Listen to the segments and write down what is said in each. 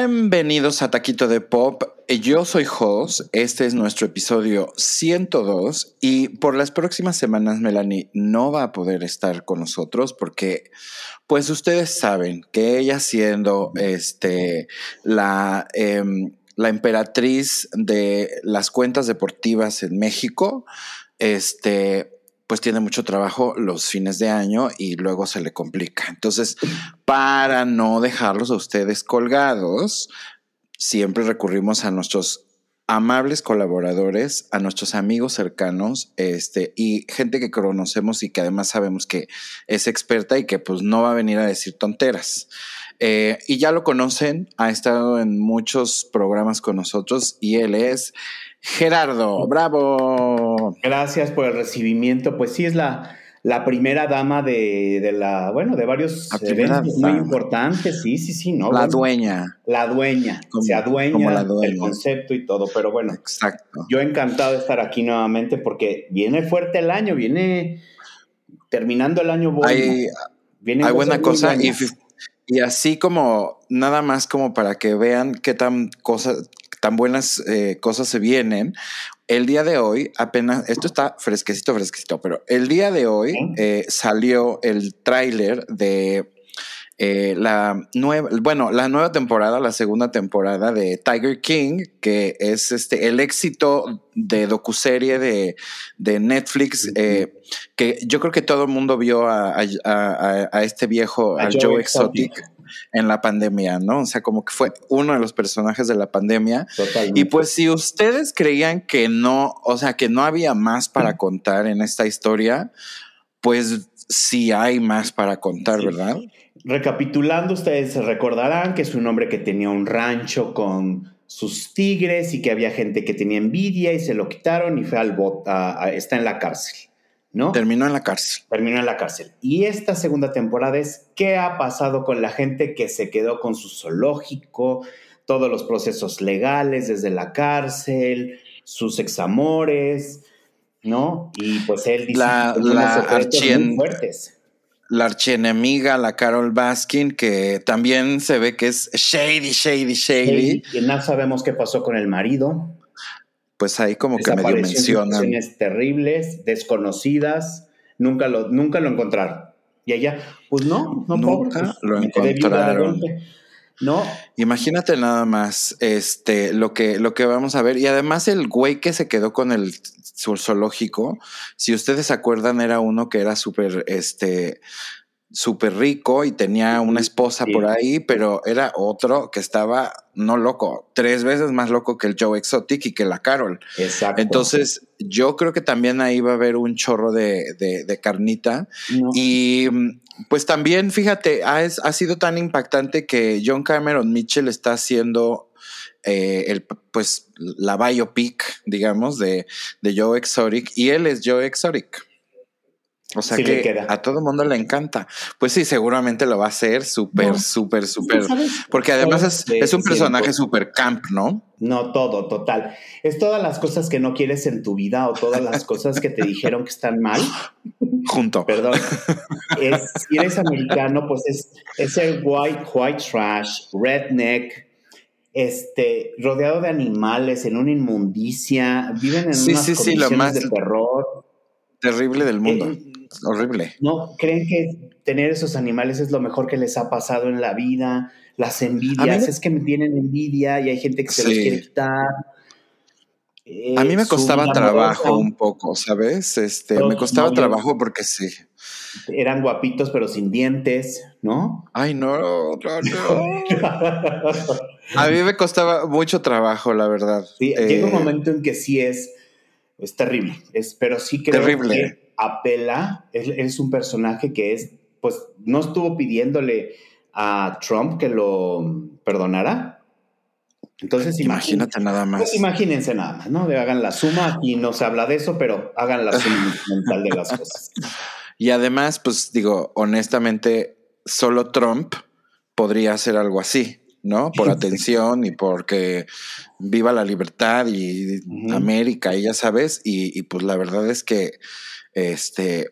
Bienvenidos a Taquito de Pop. Yo soy Jos, este es nuestro episodio 102 y por las próximas semanas Melanie no va a poder estar con nosotros porque pues ustedes saben que ella siendo este la, em, la emperatriz de las cuentas deportivas en México, este pues tiene mucho trabajo los fines de año y luego se le complica. Entonces, para no dejarlos a ustedes colgados, siempre recurrimos a nuestros amables colaboradores, a nuestros amigos cercanos, este, y gente que conocemos y que además sabemos que es experta y que pues no va a venir a decir tonteras. Eh, y ya lo conocen, ha estado en muchos programas con nosotros y él es Gerardo, bravo. Gracias por el recibimiento. Pues sí, es la, la primera dama de, la, bueno, de varios eventos muy importantes. Sí, sí, sí, ¿no? La dueña. La dueña. se adueña del concepto y todo. Pero bueno, Exacto. yo encantado de estar aquí nuevamente porque viene fuerte el año, viene terminando el año bueno. Hay, hay buena cosa y, y así como nada más como para que vean qué tan cosa, tan buenas eh, cosas se vienen. El día de hoy, apenas, esto está fresquecito, fresquecito, pero el día de hoy eh, salió el tráiler de eh, la nueva, bueno, la nueva temporada, la segunda temporada de Tiger King, que es este el éxito de docuserie de, de Netflix, que yo creo que todo el mundo vio a, este viejo, a, Joe, Exotic en la pandemia, ¿no? O sea, como que fue uno de los personajes de la pandemia. Y pues si ustedes creían que no, o sea, que no había más para contar en esta historia, pues sí hay más para contar, ¿verdad? Recapitulando, ustedes recordarán que es un hombre que tenía un rancho con sus tigres y que había gente que tenía envidia y se lo quitaron y fue al bot, está en la cárcel. ¿no? Terminó en la cárcel. Terminó en la cárcel. Y esta segunda temporada es qué ha pasado con la gente que se quedó con su zoológico, todos los procesos legales desde la cárcel, sus examores, ¿no? Y pues él dice la, la archien, fuertes. La archienemiga, la Carol Baskin, que también se ve que es shady, shady, shady. Y no sabemos qué pasó con el marido pues ahí como que medio mencionan. terribles, desconocidas, nunca lo, nunca lo encontraron. Y allá, pues no, no nunca lo encontraron. No. Imagínate nada más este lo que lo que vamos a ver y además el güey que se quedó con el zoológico, si ustedes se acuerdan era uno que era súper este súper rico y tenía una esposa por ahí, pero era otro que estaba no loco, tres veces más loco que el Joe Exotic y que la Carol. Exacto. Entonces, yo creo que también ahí va a haber un chorro de, de, carnita. Y pues también, fíjate, ha, ha, sido tan impactante que John Cameron Mitchell está haciendo eh, el, pues la biopic, digamos, de, de Joe Exotic y él es Joe Exotic. O sea que a todo el mundo le encanta. Pues sí, seguramente lo va a hacer súper, súper, súper. Porque además es, un personaje súper camp, ¿no? No, todo, total. Es todas las cosas que no quieres en tu vida o todas las cosas que te dijeron que están mal. Junto. Perdón. si eres americano, pues es, es el white, white trash, redneck, este, rodeado de animales, en una inmundicia, viven en unas condiciones de terror. Terrible del mundo. Eh, horrible. No, creen que tener esos animales es lo mejor que les ha pasado en la vida. Las envidias, es que me tienen envidia y hay gente que se los quiere quitar. a mí me costaba trabajo un poco, ¿sabes? Este, me costaba trabajo porque sí. Eran guapitos pero sin dientes, ¿no? Ay, no, no, no. a mí me costaba mucho trabajo, la verdad. Sí, llega un eh, momento en que sí es, es terrible, es, pero sí creo terrible. que apela, es, un personaje que es, pues no estuvo pidiéndole a Trump que lo perdonara. Entonces, imagínate nada más. Pues, imagínense nada más, ¿no? hagan la suma y no se habla de eso, pero hagan la suma mental de las cosas. Y además, pues digo, honestamente, solo Trump podría hacer algo así, ¿no? Por atención y porque viva la libertad y América y ya sabes, y, y, pues la verdad es que este,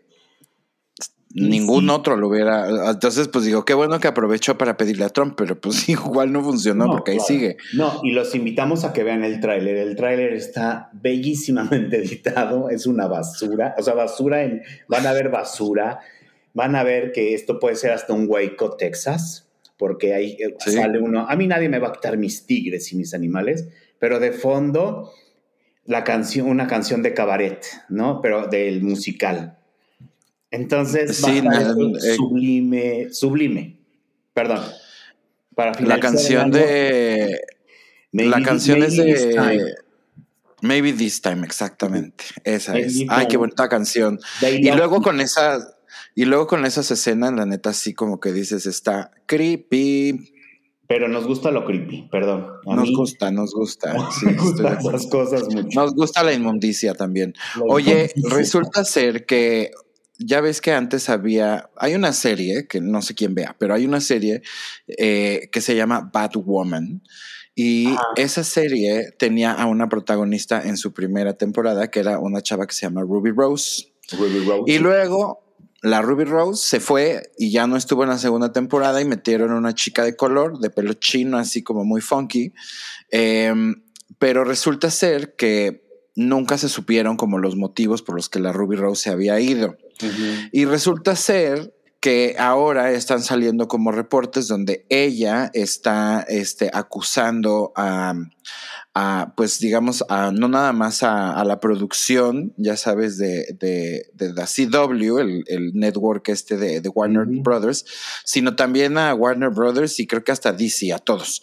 ningún otro lo hubiera. Entonces, pues digo, qué bueno que aprovechó para pedirle a Trump, pero pues igual no funcionó porque ahí sigue. No, y los invitamos a que vean el tráiler. El tráiler está bellísimamente editado, es una basura, o sea, basura en, van a ver basura, van a ver que esto puede ser hasta un Waco, Texas, porque ahí eh, sale uno, a mí nadie me va a quitar mis tigres y mis animales, pero de fondo la canción, una canción de cabaret, ¿no? Pero del musical. Entonces, sí, eh, sublime, sublime. Perdón. Para la canción de. la canción es de. Maybe This Time, exactamente. Esa es. Ay, qué bonita canción. Y luego con esas. Y luego con esas escenas, la neta, sí como que dices, está creepy. Pero nos gusta lo creepy, perdón. nos gusta, nos gusta. nos gustan esas cosas mucho. Nos gusta la inmundicia también. Oye, resulta ser que ya ves que antes había, hay una serie que no sé quién vea, pero hay una serie eh, que se llama Batwoman. Y esa serie tenía a una protagonista en su primera temporada, que era una chava que se llama Ruby Rose. Ruby Rose. Y luego la Ruby Rose se fue y ya no estuvo en la segunda temporada y metieron una chica de color, de pelo chino, así como muy funky. Em, pero resulta ser que nunca se supieron como los motivos por los que la Ruby Rose se había ido. Y resulta ser que ahora están saliendo como reportes donde ella está este, acusando a, pues digamos, a, no nada más a, la producción, ya sabes, de, de, de la CW, el, el, network este de, de Warner Brothers, sino también a Warner Brothers y creo que hasta DC, a todos.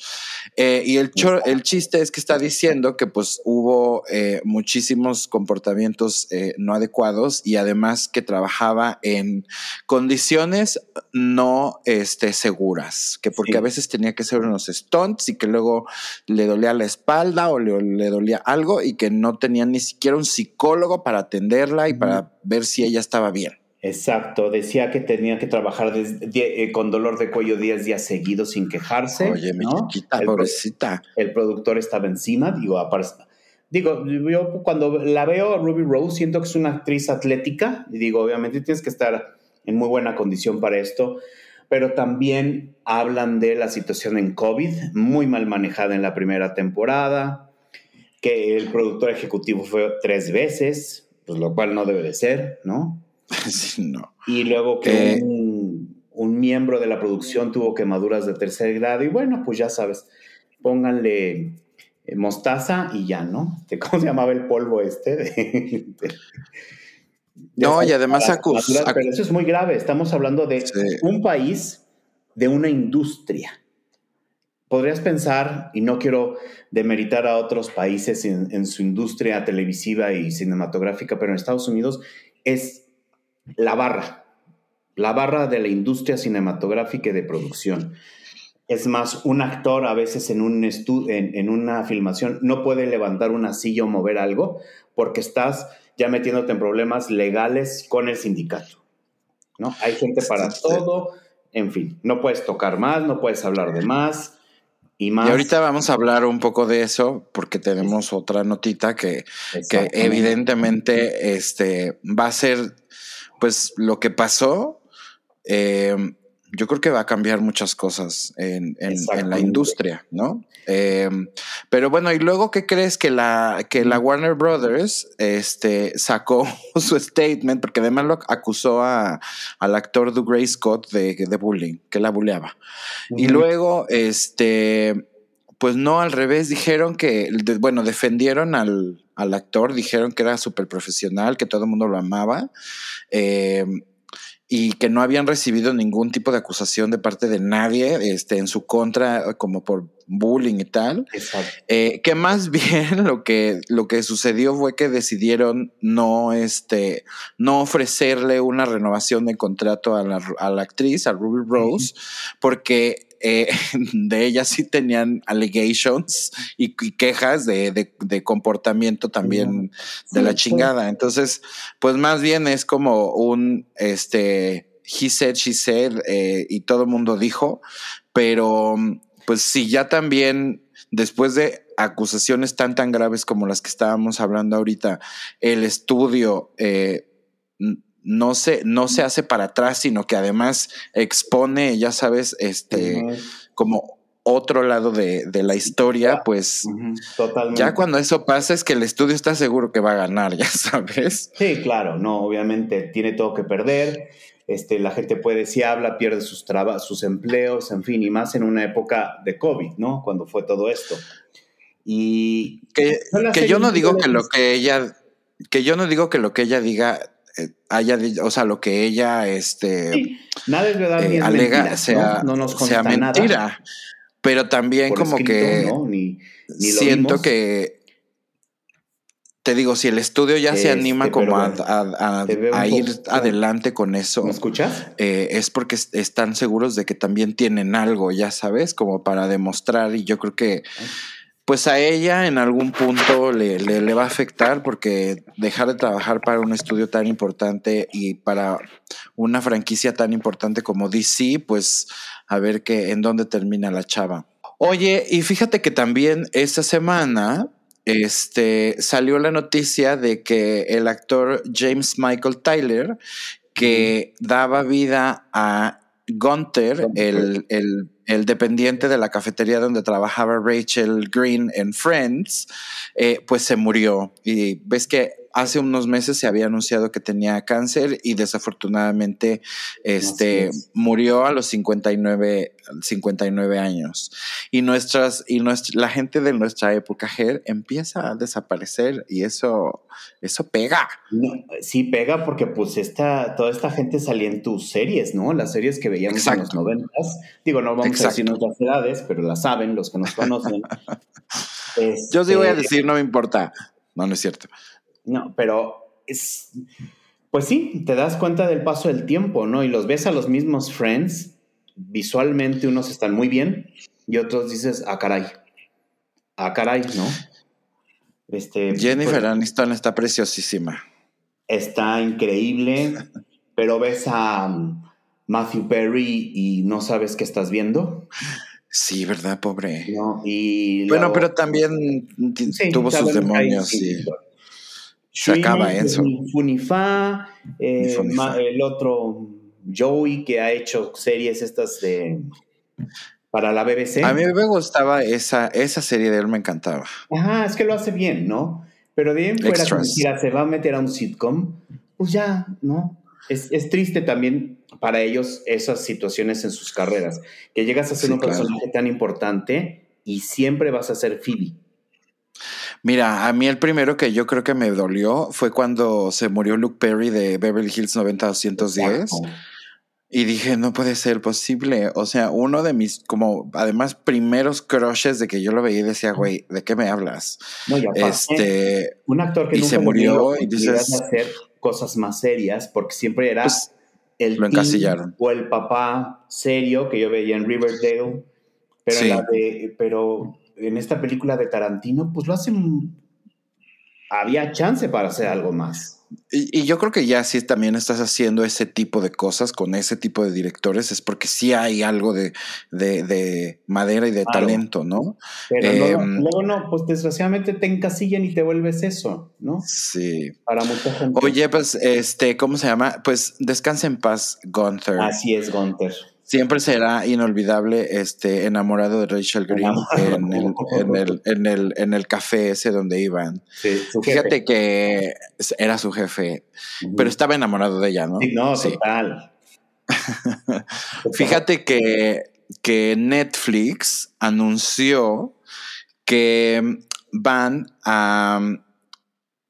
Eh, y el, el chiste es que está diciendo que pues hubo eh, muchísimos comportamientos eh, no adecuados y además que trabajaba en condiciones no este, seguras, que porque a veces tenía que hacer unos stunts y que luego le dolía la espalda o le, dolía algo y que no tenía ni siquiera un psicólogo para atenderla y para ver si ella estaba bien. Exacto, decía que tenía que trabajar eh, con dolor de cuello 10 días seguidos sin quejarse. Oye, mi chiquita, pobrecita. El productor estaba encima, digo, Digo, yo cuando la veo Ruby Rose siento que es una actriz atlética y digo, obviamente tienes que estar en muy buena condición para esto pero también hablan de la situación en COVID, muy mal manejada en la primera temporada, que el productor ejecutivo fue tres veces, pues lo cual no debe de ser, ¿no? Sí, no. Y luego que eh, un, un, miembro de la producción tuvo quemaduras de tercer grado y bueno, pues ya sabes, pónganle eh, mostaza y ya, ¿no? ¿Cómo se llamaba el polvo este? no, y además acusa. Pero eso es muy grave. Estamos hablando de un país, de una industria. Podrías pensar, y no quiero demeritar a otros países en, su industria televisiva y cinematográfica, pero en Estados Unidos es la barra, la barra de la industria cinematográfica y de producción. Es más, un actor a veces en, un en, en una filmación no puede levantar una silla o mover algo porque estás ya metiéndote en problemas legales con el sindicato. ¿no? Hay gente para todo, en fin, no puedes tocar más, no puedes hablar de más. Y, más. y ahorita vamos a hablar un poco de eso porque tenemos otra notita que, que evidentemente este, va a ser pues lo que pasó eh, yo creo que va a cambiar muchas cosas en, la industria, ¿no? Eh, pero bueno, y luego, ¿qué crees que la, que la Warner Brothers este, sacó su statement? Porque además lo acusó a, al actor de Gray Scott de, de bullying, que la bulleaba. Y luego, este, pues no, al revés, dijeron que, bueno, defendieron al, al actor, dijeron que era súper profesional, que todo el mundo lo amaba. Eh, y que no habían recibido ningún tipo de acusación de parte de nadie este, en su contra, como por bullying y tal. Eh, que más bien lo que, lo que sucedió fue que decidieron no, este, no ofrecerle una renovación de contrato a la, a la actriz, a Ruby Rose, porque eh, de ella sí tenían allegations y, quejas de, comportamiento también de la chingada. Entonces, pues más bien es como un, este, he said, she said, eh, y todo el mundo dijo, pero pues sí, ya también después de acusaciones tan tan graves como las que estábamos hablando ahorita, el estudio eh, no se, no se hace para atrás, sino que además expone, ya sabes, este, como otro lado de, la historia, pues ya cuando eso pasa es que el estudio está seguro que va a ganar, ya sabes. Sí, claro, no, obviamente tiene todo que perder. Este, la gente puede, si habla, pierde sus sus empleos, en fin, y más en una época de COVID, ¿no? Cuando fue todo esto. Y que, que yo no digo que lo que ella, que yo no digo que lo que ella diga haya, o sea, lo que ella, este, nada es verdad, eh, alega sea, ¿no? nos sea mentira. Pero también como que siento que te digo, si el estudio ya se anima este, como a, ir adelante con eso. ¿Me escuchas? Eh, es porque están seguros de que también tienen algo, ya sabes, como para demostrar. Y yo creo que, pues a ella en algún punto le, le, va a afectar porque dejar de trabajar para un estudio tan importante y para una franquicia tan importante como DC, pues a ver qué, en dónde termina la chava. Oye, y fíjate que también esta semana este, salió la noticia de que el actor James Michael Tyler, que daba vida a Gunther, el, el, dependiente de la cafetería donde trabajaba Rachel Green en Friends, eh, pues se murió. Y ves que hace unos meses se había anunciado que tenía cáncer y desafortunadamente este, murió a los 59, 59 años. Y, nuestras, y nuestra, la gente de nuestra época, Ger, empieza a desaparecer y eso, eso pega. sí, pega porque pues esta, toda esta gente salía en tus series, ¿no? Las series que veíamos en los noventas. Digo, no vamos a decir nuestras edades, pero las saben los que nos conocen. Yo sí voy a este, decir, no me importa. No, no es cierto. No, pero es, pues sí, te das cuenta del paso del tiempo, ¿no? Y los ves a los mismos friends, visualmente unos están muy bien y otros dices, ah, caray, ah, caray, ¿no? Este, Jennifer pues, Aniston está preciosísima. Está increíble, pero ves a um, Matthew Perry y no sabes qué estás viendo. Sí, ¿verdad? Pobre. y bueno, pero también tuvo sus demonios. y se acaba eso. Funifa, eh, el otro Joey que ha hecho series estas de para la BBC. A mí me gustaba esa, esa serie de él, me encantaba. Ajá, es que lo hace bien, ¿no? Pero de ahí fuera, se va a meter a un sitcom, pues ya, ¿no? Es, triste también para ellos esas situaciones en sus carreras, que llegas a ser un personaje tan importante y siempre vas a ser Phoebe. Mira, a mí el primero que yo creo que me dolió fue cuando se murió Luke Perry de Beverly Hills 90210. Y dije, no puede ser posible. O sea, uno de mis, como, además, primeros crushes de que yo lo veía y decía, güey, ¿de qué me hablas? No, ya este, un actor que y se murió y dices, hacer cosas más serias porque siempre era pues, el lo encasillaron. o el papá serio que yo veía en Riverdale, pero, de, pero en esta película de Tarantino, pues lo hacen. Había chance para hacer algo más. Y, yo creo que ya si también estás haciendo ese tipo de cosas con ese tipo de directores es porque sí hay algo de, madera y de talento, ¿no? Pero em, luego, no, pues desgraciadamente te encasillan y te vuelves eso, ¿no? Sí. Para mucha gente. Oye, pues, este, ¿cómo se llama? Pues descansa en paz, Gunther. Así es, Gunther. Siempre será inolvidable este enamorado de Rachel Green en el, en, el, en, el, café ese donde iban. Sí, Fíjate que era su jefe, pero estaba enamorado de ella, ¿no? Sí, no, total. Fíjate que, que Netflix anunció que van a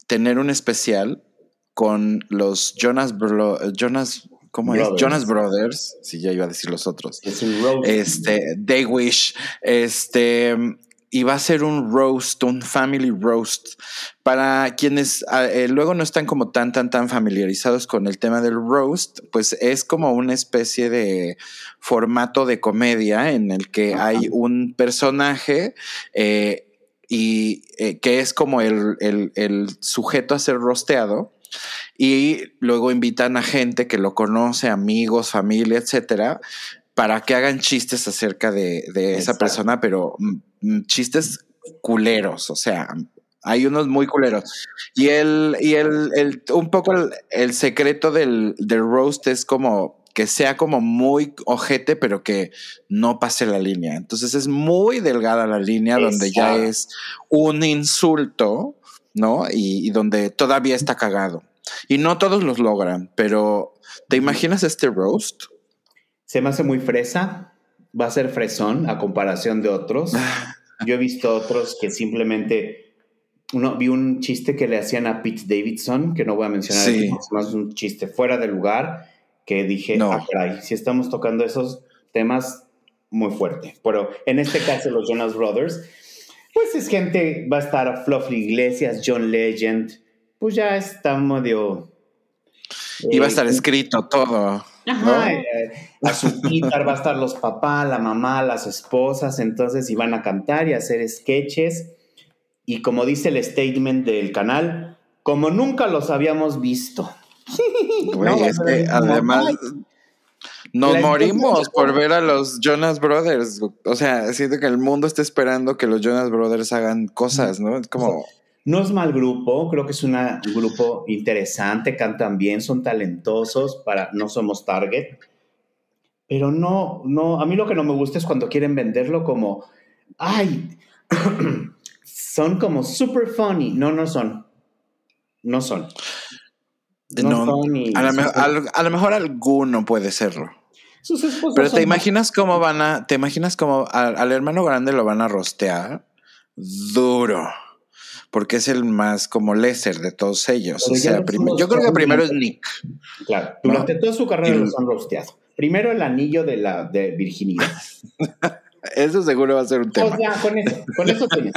tener un especial con los Jonas, Jonas ¿Cómo es? Jonas Brothers, si ya iba a decir los otros. Es un roast. Este, They Wish. Este, y va a ser un roast, un family roast. Para quienes ah, eh, luego no están como tan, tan, tan familiarizados con el tema del roast, pues es como una especie de formato de comedia en el que hay un personaje eh, y eh, que es como el, el, el sujeto a ser rosteado y luego invitan a gente que lo conoce, amigos, familia, etcétera, para que hagan chistes acerca de, esa persona, pero mm, chistes culeros, o sea, Hay unos muy culeros. Y el, y el, el un poco el, secreto del, del roast es como que sea como muy ojete, pero que no pase la línea. Entonces es muy delgada la línea donde ya es un insulto, ¿no? Y, donde todavía está cagado. Y no todos los logran, pero ¿te imaginas este roast? Se me hace muy fresa, va a ser fresón a comparación de otros. Yo he visto otros que simplemente uno, vi un chiste que le hacían a Pete Davidson, que no voy a mencionar, es más un chiste fuera de lugar, que dije, no. ah, caray, si estamos tocando esos temas muy fuerte. Pero en este caso, los Jonas Brothers, pues es gente, va a estar Fluffy Iglesias, John Legend, pues ya está medio... Y va a estar eh, escrito todo. Ajá, a su guitar va a estar los papás, la mamá, las esposas, entonces iban a cantar y hacer sketches. Y como dice el statement del canal, como nunca los habíamos visto. además nos morimos por ver a los Jonas Brothers. O sea, siento que el mundo está esperando que los Jonas Brothers hagan cosas, ¿no? como... No es mal grupo, creo que es un grupo interesante, cantan bien, son talentosos, para, no somos target. Pero no, no, a mí lo que no me gusta es cuando quieren venderlo como, ay, son como super funny. No, no son. No son. No, a, lo mejor, alguno puede serlo. Pero te imaginas cómo van a, te imaginas cómo al, hermano grande lo van a rostear duro. Porque es el más como lesser de todos ellos. o sea, yo creo que primero es Nick. Claro, durante toda su carrera los han rosteado. Primero el anillo de la de virginidad. eso seguro va a ser un tema. O sea, con eso, con eso tienes.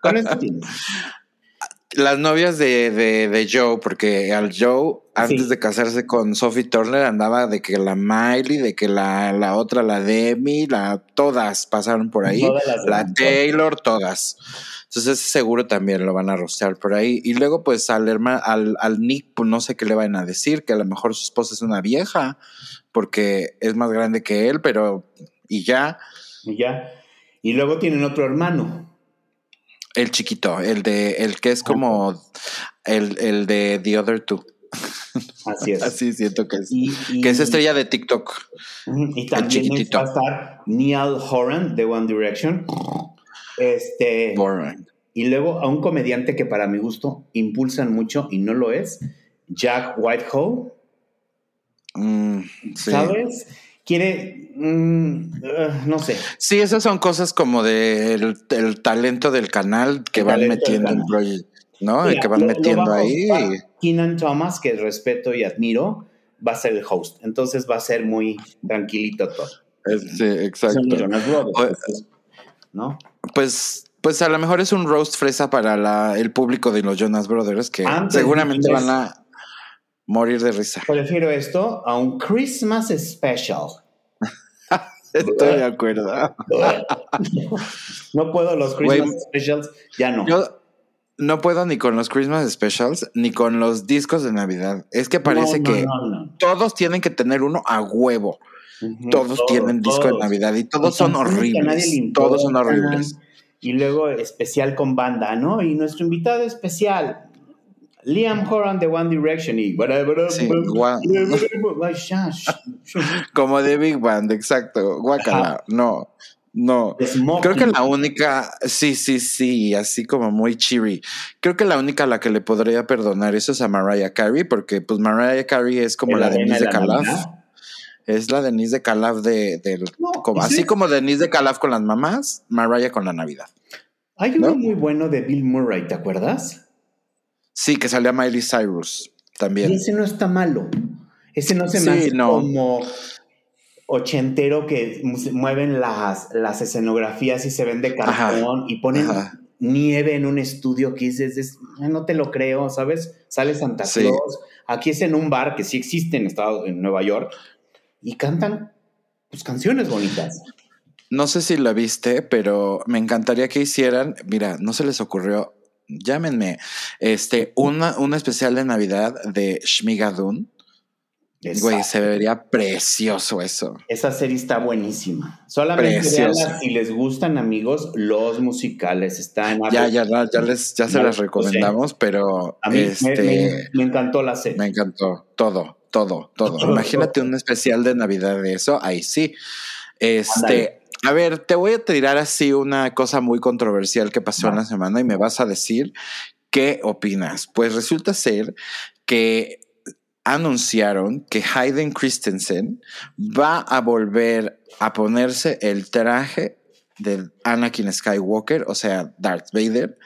Con eso tienes las novias de, de, Joe, porque al Joe, antes de casarse con Sophie Turner, andaba de que la Miley, de que la, la otra, la Demi, la, todas pasaron por ahí. la Taylor, todas. Entonces seguro también lo van a rostear por ahí. Y luego, pues, al hermano, al, al Nick, pues no sé qué le van a decir, que a lo mejor su esposa es una vieja, porque es más grande que él, pero. y ya. Y ya. Y luego tienen otro hermano el chiquito, el de el que es como el, el de The Other Two. Así es. Así siento que es. que es estrella de TikTok. Y también va a estar Neil Horan de One Direction. Este. Y luego a un comediante que para mi gusto impulsan mucho y no lo es, Jack Whitehall. Mm, ¿Sabes? quiere, mm, no sé. Sí, esas son cosas como del el talento del canal que van metiendo en proyecto, ¿no? que van metiendo ahí. Keenan Thomas, que respeto y admiro, va a ser el host. Entonces va a ser muy tranquilito todo. Sí, exacto. ¿no? Pues pues a lo mejor es un roast fresa para el público de los Jonas Brothers que seguramente van a morir de risa. Prefiero esto a un Christmas Special. Estoy de acuerdo. no puedo los Christmas Specials, ya no. Yo no puedo ni con los Christmas Specials ni con los discos de Navidad. Es que parece que todos tienen que tener uno a huevo. Todos, tienen disco de Navidad y todos son horribles. todos son horribles. Y luego especial con banda, ¿no? Y nuestro invitado especial, Liam Horan de One Direction y como de Big Band, exacto. Guacala, no. No, creo que la única, sí, sí, sí, así como muy cheery. Creo que la única a la que le podría perdonar eso es a Mariah Carey, porque pues Mariah Carey es como la, Denise de Calaf. Es la Denise de Calaf de, del, como, así como Denise de Calaf con las mamás, Mariah con la Navidad. Hay uno muy bueno de Bill Murray, ¿te acuerdas? Sí, que salía Miley Cyrus también. ese no está malo. Ese no se me hace como ochentero que mueven las, las escenografías y se ven de cartón y ponen nieve en un estudio que dices, no te lo creo, ¿sabes? Sale Santa Claus. Aquí es en un bar que sí existe en, Estado, en Nueva York y cantan pues, canciones bonitas. No sé si la viste, pero me encantaría que hicieran, mira, no se les ocurrió llámenme, este, una, un especial de Navidad de Shmigadun, Güey, se vería precioso eso. Esa serie está buenísima. Solamente veanla si les gustan, amigos, los musicales. Están ya, ya, ya, les, ya se las recomendamos, pero a mí este, me, encantó la serie. Me encantó todo, todo, todo. Imagínate un especial de Navidad de eso, ahí sí. Este, a ver, te voy a tirar así una cosa muy controversial que pasó en la semana y me vas a decir qué opinas. Pues resulta ser que anunciaron que Hayden Christensen va a volver a ponerse el traje de Anakin Skywalker, o sea, Darth Vader,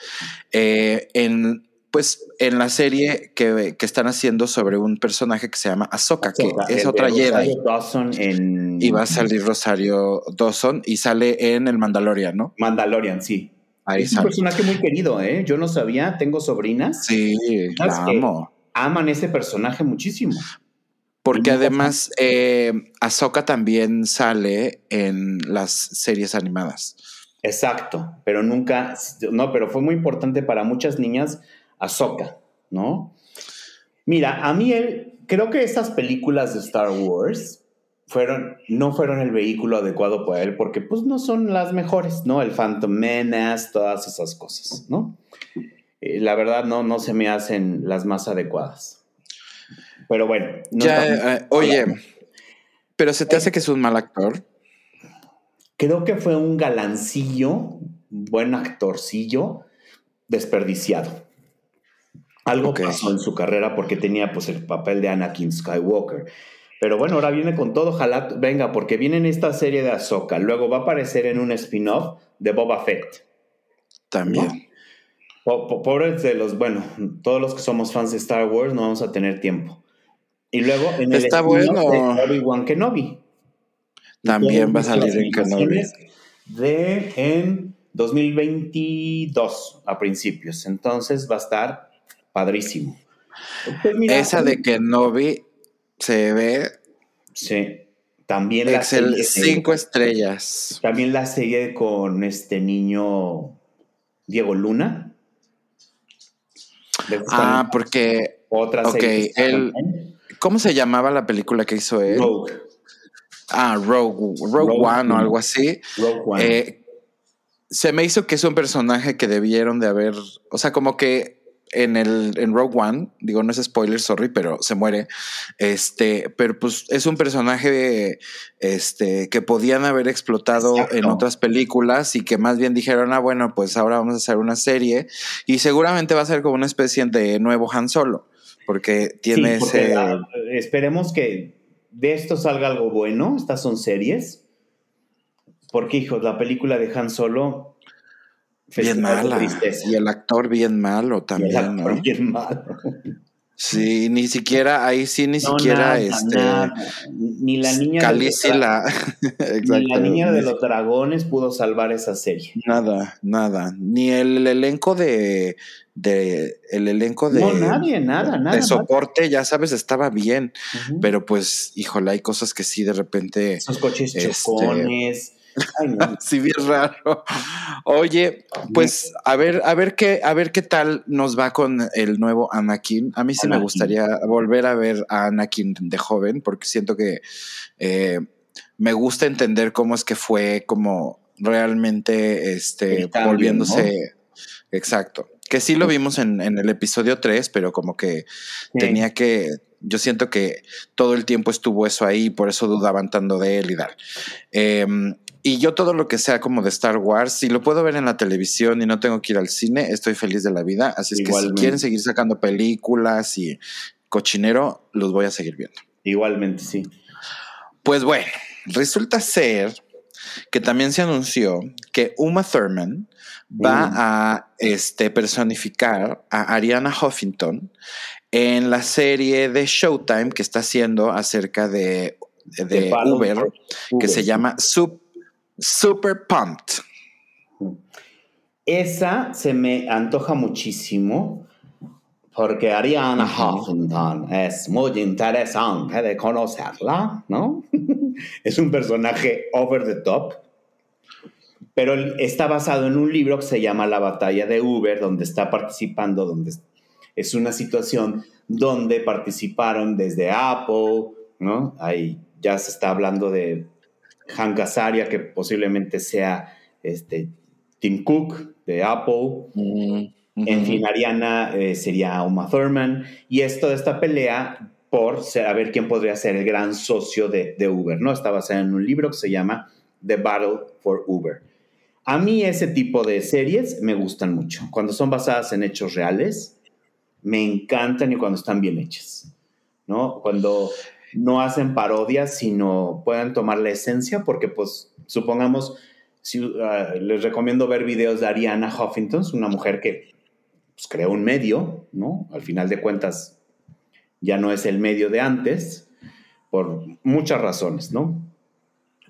eh, en pues en la serie que, están haciendo sobre un personaje que se llama Ahsoka, que es otra Jedi. Y va a salir Rosario Dawson y sale en el Mandalorian, ¿no? Mandalorian, sí. es un personaje muy querido, ¿eh? Yo no sabía, tengo sobrinas. Sí, la amo. Aman ese personaje muchísimo. Porque además eh, Ahsoka también sale en las series animadas. Exacto, pero nunca, no, pero fue muy importante para muchas niñas Ahsoka, ¿no? Mira, a mí él, creo que estas películas de Star Wars fueron, no fueron el vehículo adecuado para él porque pues no son las mejores, ¿no? El Phantom Menace, todas esas cosas, ¿no? Eh, la verdad no, no se me hacen las más adecuadas. Pero bueno. ya, eh, oye, pero ¿se te hace que es un mal actor? Creo que fue un galancillo, buen actorcillo, desperdiciado. Algo pasó en su carrera porque tenía pues el papel de Anakin Skywalker. Pero bueno, ahora viene con todo, ojalá venga, porque viene en esta serie de Ahsoka. Luego va a aparecer en un spin-off de Boba Fett. También. Pobres de los, bueno, todos los que somos fans de Star Wars no vamos a tener tiempo. Y luego en el Está bueno. de Obi-Wan Kenobi. También va a salir en Kenobi. De en 2022 a principios. Entonces va a estar padrísimo. Pues Esa de que no vi se ve. Sí. También la serie, cinco estrellas. También la serie con este niño Diego Luna. Ah, porque. Otra serie. ¿Cómo se llamaba la película que hizo él? Rogue. Ah, Rogue, Rogue, One o algo así. Rogue One. Eh, se me hizo que es un personaje que debieron de haber. O sea, como que en el en Rogue One, digo, no es spoiler, sorry, pero se muere. Este, pero pues es un personaje este, que podían haber explotado en otras películas y que más bien dijeron, ah, bueno, pues ahora vamos a hacer una serie y seguramente va a ser como una especie de nuevo Han Solo, porque tiene ese. esperemos que de esto salga algo bueno. Estas son series. Porque, hijos, la película de Han Solo bien mala. Y el actor bien malo también. el actor bien malo. Sí, ni siquiera, ahí sí, ni siquiera este. Ni la niña. de la, ni la niña de los dragones pudo salvar esa serie. Nada, nada. Ni el elenco de. de el elenco de. No, nadie, nada, nada. De soporte, ya sabes, estaba bien. Pero pues, híjole, hay cosas que sí de repente. Esos coches este, chocones sí, bien raro. Oye, pues a ver, a ver qué, a ver qué tal nos va con el nuevo Anakin. A mí sí me gustaría volver a ver a Anakin de joven, porque siento que eh, me gusta entender cómo es que fue como realmente este volviéndose. Exacto. Que sí lo vimos en, el episodio 3, pero como que tenía que yo siento que todo el tiempo estuvo eso ahí, por eso dudaban tanto de él y tal. Em, y yo todo lo que sea como de Star Wars, si lo puedo ver en la televisión y no tengo que ir al cine, estoy feliz de la vida. Así es que si quieren seguir sacando películas y cochinero, los voy a seguir viendo. Igualmente, sí. Pues bueno, resulta ser que también se anunció que Uma Thurman va mm. a este, personificar a Ariana Huffington en la serie de Showtime que está haciendo acerca de, de, Uber, que se llama Sub Super Pumped. Esa se me antoja muchísimo porque Ariana Huffington es muy interesante de conocerla, ¿no? es un personaje over the top, pero está basado en un libro que se llama La batalla de Uber, donde está participando, donde es una situación donde participaron desde Apple, ¿no? Ahí ya se está hablando de Hank Azaria, que posiblemente sea este, Tim Cook de Apple. En fin, Ariana eh, sería Uma Thurman. Y esto de esta pelea por saber quién podría ser el gran socio de, de Uber, ¿no? Está basada en un libro que se llama The Battle for Uber. A mí ese tipo de series me gustan mucho. Cuando son basadas en hechos reales, me encantan y cuando están bien hechas, ¿no? Cuando no hacen parodias, sino puedan tomar la esencia, porque pues supongamos, si, ah, les recomiendo ver videos de Ariana Huffington, una mujer que pues, creó un medio, ¿no? Al final de cuentas ya no es el medio de antes, por muchas razones, ¿no?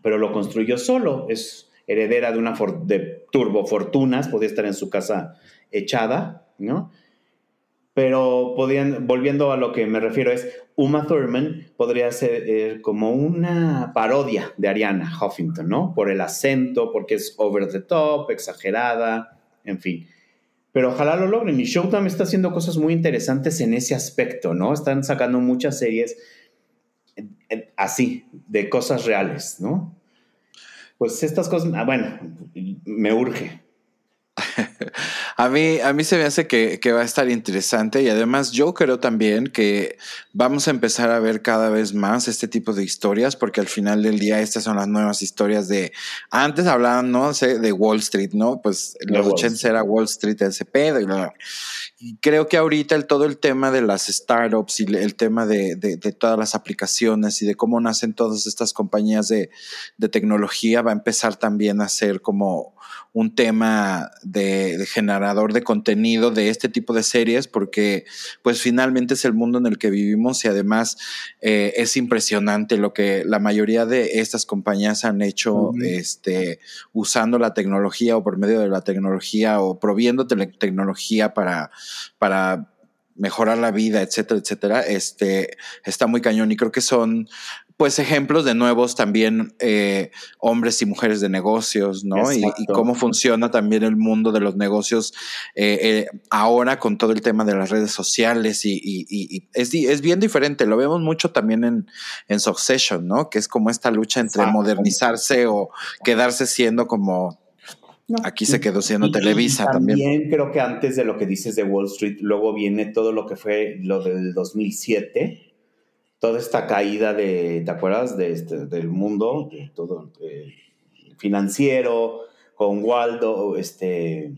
Pero lo construyó solo, es heredera de una de turbo fortunas, podía estar en su casa echada, ¿no? Pero podían, volviendo a lo que me refiero, es Uma Thurman podría ser eh, como una parodia de Ariana Huffington, ¿no? Por el acento, porque es over the top, exagerada, en fin. Pero ojalá lo logren. Y Showtime está haciendo cosas muy interesantes en ese aspecto, ¿no? Están sacando muchas series así, de cosas reales, ¿no? Pues estas cosas, ah, bueno, me urge. a, mí, a mí se me hace que, va a estar interesante y además yo creo también que vamos a empezar a ver cada vez más este tipo de historias porque al final del día estas son las nuevas historias de, antes hablaban, no sé, de Wall Street, ¿no? Pues en los 80 era Wall Street ese pedo y Y creo que ahorita el, todo el tema de las startups y el tema de, de, todas las aplicaciones y de cómo nacen todas estas compañías de, de tecnología va a empezar también a ser como un tema de, generador de contenido de este tipo de series, porque pues finalmente es el mundo en el que vivimos y además eh, es impresionante lo que la mayoría de estas compañías han hecho este, usando la tecnología o por medio de la tecnología o proviendo tecnología para, para mejorar la vida, etcétera, etcétera, este, está muy cañón y creo que son pues ejemplos de nuevos también eh, hombres y mujeres de negocios, ¿no? Y, cómo funciona también el mundo de los negocios eh, eh, ahora con todo el tema de las redes sociales y, es, bien diferente. Lo vemos mucho también en, en Succession, ¿no? Que es como esta lucha entre modernizarse o quedarse siendo como Aquí se quedó siendo Televisa también. También creo que antes de lo que dices de Wall Street, luego viene todo lo que fue lo del 2007 toda esta caída de, ¿te acuerdas? De este, del mundo, todo eh, financiero, con Waldo, este,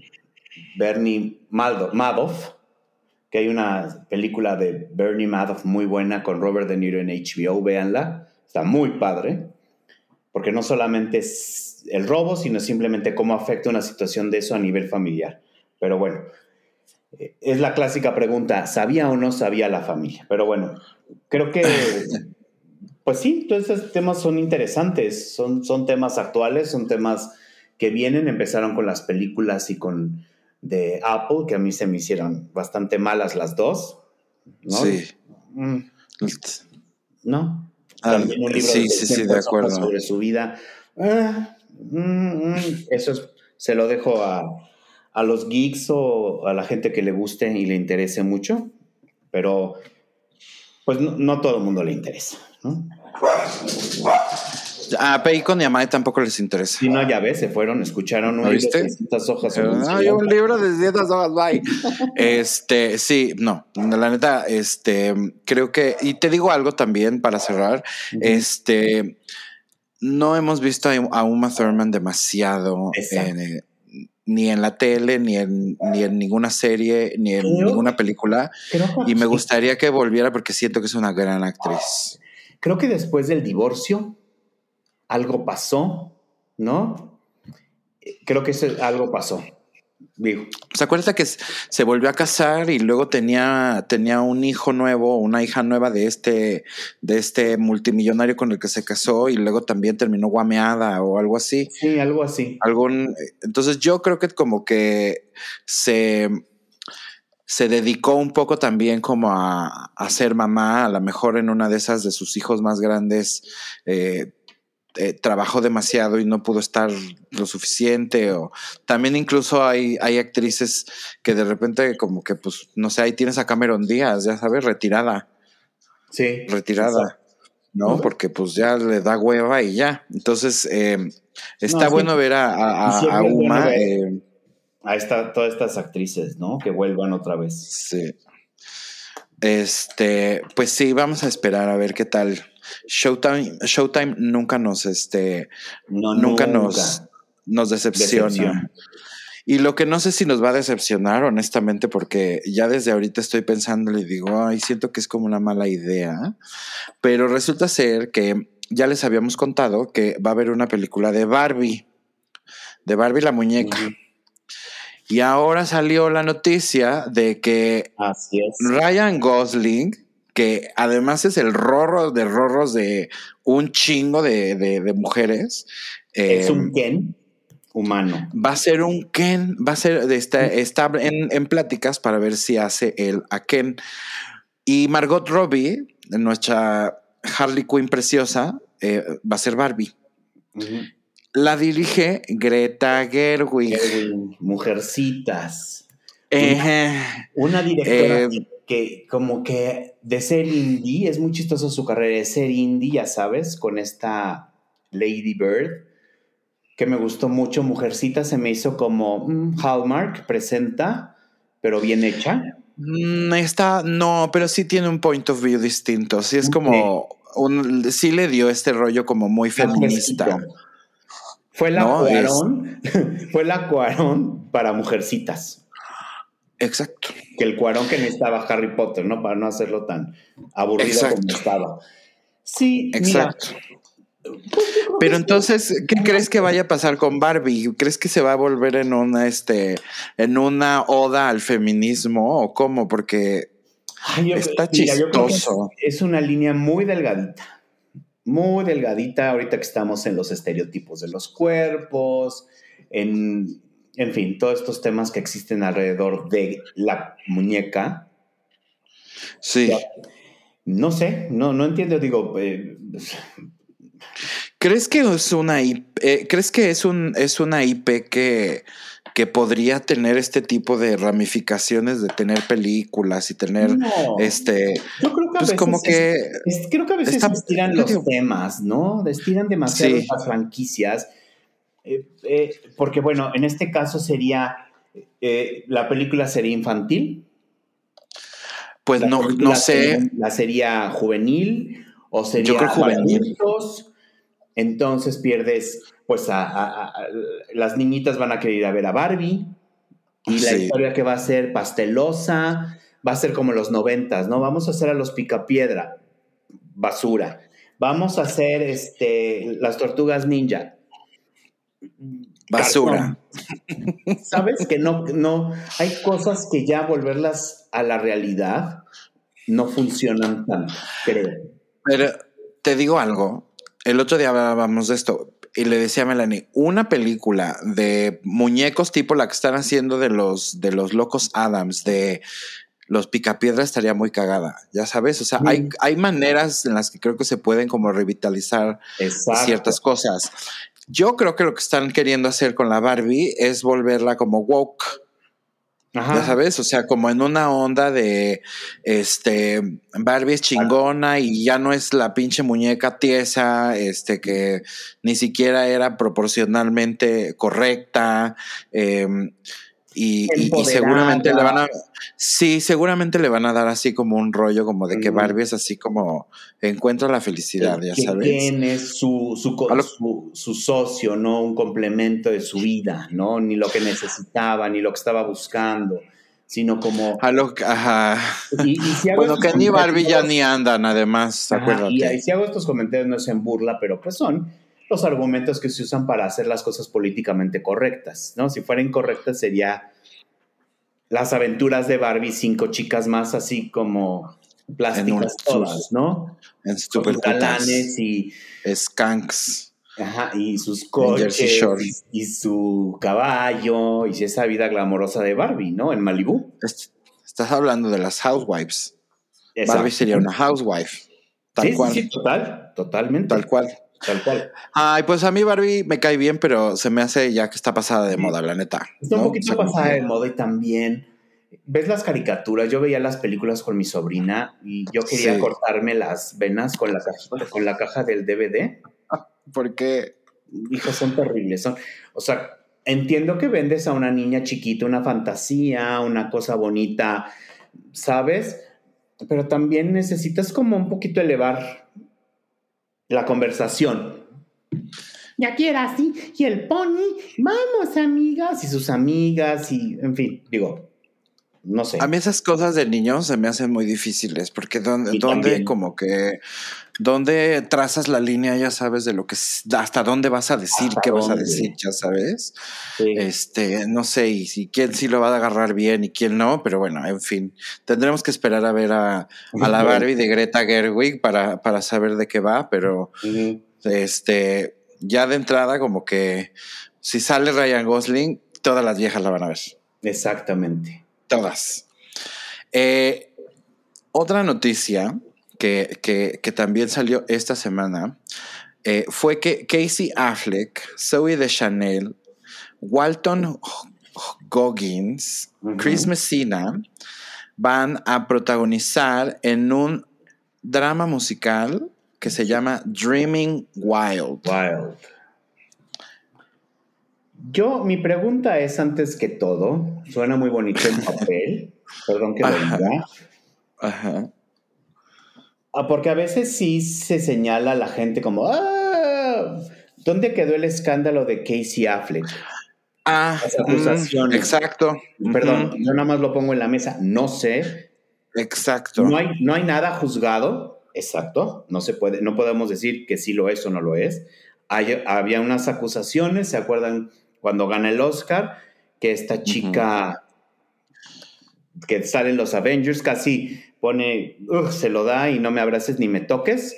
Bernie Madoff, que hay una película de Bernie Madoff muy buena con Robert De Niro en HBO, véanla, está muy padre, porque no solamente es el robo, sino simplemente cómo afecta una situación de eso a nivel familiar. Pero bueno, es la clásica pregunta, ¿sabía o no sabía la familia? Pero bueno, creo que, pues sí, todos estos temas son interesantes, son, son temas actuales, son temas que vienen, empezaron con las películas y con de Apple, que a mí se me hicieron bastante malas las dos. ¿no? Sí. Mm. ¿No? Ah, También un libro sí, sí, sí, de acuerdo. sobre su vida. Ah, mm, mm, eso se lo dejo a, a los geeks o a la gente que le guste y le interese mucho, pero pues no, todo el mundo le interesa. ¿no? A Paycon y a Mae tampoco les interesa. Sí, no, ya ves, se fueron, escucharon un libro de 600 hojas. no, hay un libro de 600 hojas, bye. este, sí, no, la neta, este, creo que, y te digo algo también para cerrar, este, no hemos visto a Uma Thurman demasiado en, ni en la tele, ni en, ni en ninguna serie, ni en ninguna película. y me gustaría que volviera porque siento que es una gran actriz. Creo que después del divorcio algo pasó, ¿no? Creo que algo pasó. ¿Se acuerda que se volvió a casar y luego tenía, tenía un hijo nuevo, una hija nueva de este, de este multimillonario con el que se casó y luego también terminó guameada o algo así? Sí, algo así. Algún, entonces yo creo que como que se, se dedicó un poco también como a, a ser mamá, a lo mejor en una de esas de sus hijos más grandes. Eh, eh, trabajó demasiado y no pudo estar lo suficiente o también incluso hay, hay actrices que de repente como que pues no sé, ahí tienes a Cameron Díaz, ya sabes, retirada. Sí. Retirada. ¿no? Porque pues ya le da hueva y ya. Entonces, eh, está bueno ver a, a, Uma. Eh, a esta, todas estas actrices, ¿no? Que vuelvan otra vez. Sí. Este, pues sí, vamos a esperar a ver qué tal. Showtime, Showtime nunca nos, este, nunca, nos, nos decepciona. Y lo que no sé si nos va a decepcionar, honestamente, porque ya desde ahorita estoy pensando y digo, ay, siento que es como una mala idea, pero resulta ser que ya les habíamos contado que va a haber una película de Barbie, de Barbie la muñeca. Y ahora salió la noticia de que Ryan Gosling, que además es el rorro de rorros de un chingo de, mujeres. Es un em, Ken humano. Va a ser un Ken, va a ser, está, está en, pláticas para ver si hace el a Ken. Y Margot Robbie, nuestra Harley Quinn preciosa, eh, va a ser Barbie. La dirige Greta Gerwig. Mujercitas. Una directora eh, que como que de ser indie, es muy chistoso su carrera, de ser indie, ya sabes, con esta Lady Bird, que me gustó mucho. Mujercita se me hizo como mm, Hallmark, presenta, pero bien hecha. Mm, está, no, pero sí tiene un point of view distinto. Sí es como, un, sí le dio este rollo como muy feminista. Fue la Cuarón, fue la Cuarón para mujercitas. Exacto. Que el Cuarón que necesitaba Harry Potter, ¿no? Para no hacerlo tan aburrido como estaba. Sí, exacto. Pero entonces, ¿qué crees que vaya a pasar con Barbie? ¿Crees que se va a volver en una, este, en una oda al feminismo o cómo? Porque está chistoso. es, una línea muy delgadita muy delgadita ahorita que estamos en los estereotipos de los cuerpos, en, en fin, todos estos temas que existen alrededor de la muñeca. Sí. No sé, no, no entiendo, digo... Eh, ¿Crees que es una IP, eh, ¿crees que es, un, es una IP que que podría tener este tipo de ramificaciones de tener películas y tener este yo creo que a pues, veces como que creo que a veces estiran los temas no estiran demasiado las franquicias eh, eh, porque bueno en este caso sería eh, la película sería infantil pues no no sé la sería juvenil o sería yo creo juvenil entonces pierdes pues a, las niñitas van a querer ir a ver a Barbie y la historia que va a ser pastelosa, va a ser como los noventas, ¿no? Vamos a hacer a los picapiedra, basura. Vamos a hacer este, las tortugas ninja. Basura. ¿Sabes? Que no, no, hay cosas que ya volverlas a la realidad no funcionan tanto, creo. Pero te digo algo, el otro día hablábamos de esto y le decía a Melanie, una película de muñecos tipo la que están haciendo de los, de los locos Adams, de los picapiedras estaría muy cagada, ya sabes, o sea, hay, hay maneras en las que creo que se pueden como revitalizar ciertas cosas. Yo creo que lo que están queriendo hacer con la Barbie es volverla como woke. Ya sabes, o sea, como en una onda de este Barbie es chingona y ya no es la pinche muñeca tiesa, este que ni siquiera era proporcionalmente correcta. Eh, y, seguramente le van a, sí, seguramente le van a dar así como un rollo como de que Barbie es así como encuentra la felicidad, ya sabes. Tiene su, su, su, socio, ¿no? Un complemento de su vida, ¿no? Ni lo que necesitaba, ni lo que estaba buscando, sino como... A lo, ajá. Y, bueno, que ni Barbie ya ni andan, además, Y, y si hago estos comentarios no es en burla, pero pues son los argumentos que se usan para hacer las cosas políticamente correctas, ¿no? Si fuera incorrecta sería las aventuras de Barbie, cinco chicas más así como plásticas todas, ¿no? En super galanes y skanks. Ajá, y sus coches y, su caballo y esa vida glamorosa de Barbie, ¿no? En Malibu. Estás hablando de las housewives. Barbie sería una housewife. Tal cual. Sí, total, totalmente. Tal cual. Tal cual. Ay, pues a mí Barbie me cae bien, pero se me hace ya que está pasada de moda, la neta. Está un poquito pasada de moda y también ves las caricaturas, yo veía las películas con mi sobrina y yo quería cortarme las venas con la, caja, con la caja del DVD. Porque, hijo, son terribles. Son, o sea, entiendo que vendes a una niña chiquita una fantasía, una cosa bonita, ¿sabes? Pero también necesitas como un poquito elevar la conversación. Y aquí era así, y el pony, vamos amigas, y sus amigas, y en fin, digo, no sé. A mí esas cosas de niños se me hacen muy difíciles, porque donde, donde como que, donde trazas la línea, ya sabes de lo que, hasta dónde vas a decir, qué vas a decir, ya sabes. Este, no sé, y si quién sí lo va a agarrar bien y quién no, pero bueno, en fin, tendremos que esperar a ver a, a la Barbie de Greta Gerwig para, para saber de qué va, pero este, ya de entrada como que si sale Ryan Gosling, todas las viejas la van a ver. Exactamente. Todas. Eh, otra noticia que, también salió esta semana eh, fue que Casey Affleck, Zoe de Chanel, Walton Goggins, Chris Messina van a protagonizar en un drama musical que se llama Dreaming Wild. Wild. Yo, mi pregunta es antes que todo, suena muy bonito en papel, perdón que lo diga. Ajá. Ah, porque a veces sí se señala a la gente como, ah, ¿dónde quedó el escándalo de Casey Affleck? Ah, Las acusaciones. exacto. Perdón, yo nada más lo pongo en la mesa, no sé. Exacto. No hay, no hay nada juzgado, exacto. No se puede, no podemos decir que sí lo es o no lo es. había unas acusaciones, ¿se acuerdan? Cuando gana el Oscar, que esta chica que sale en los Avengers casi pone, se lo da y no me abraces ni me toques.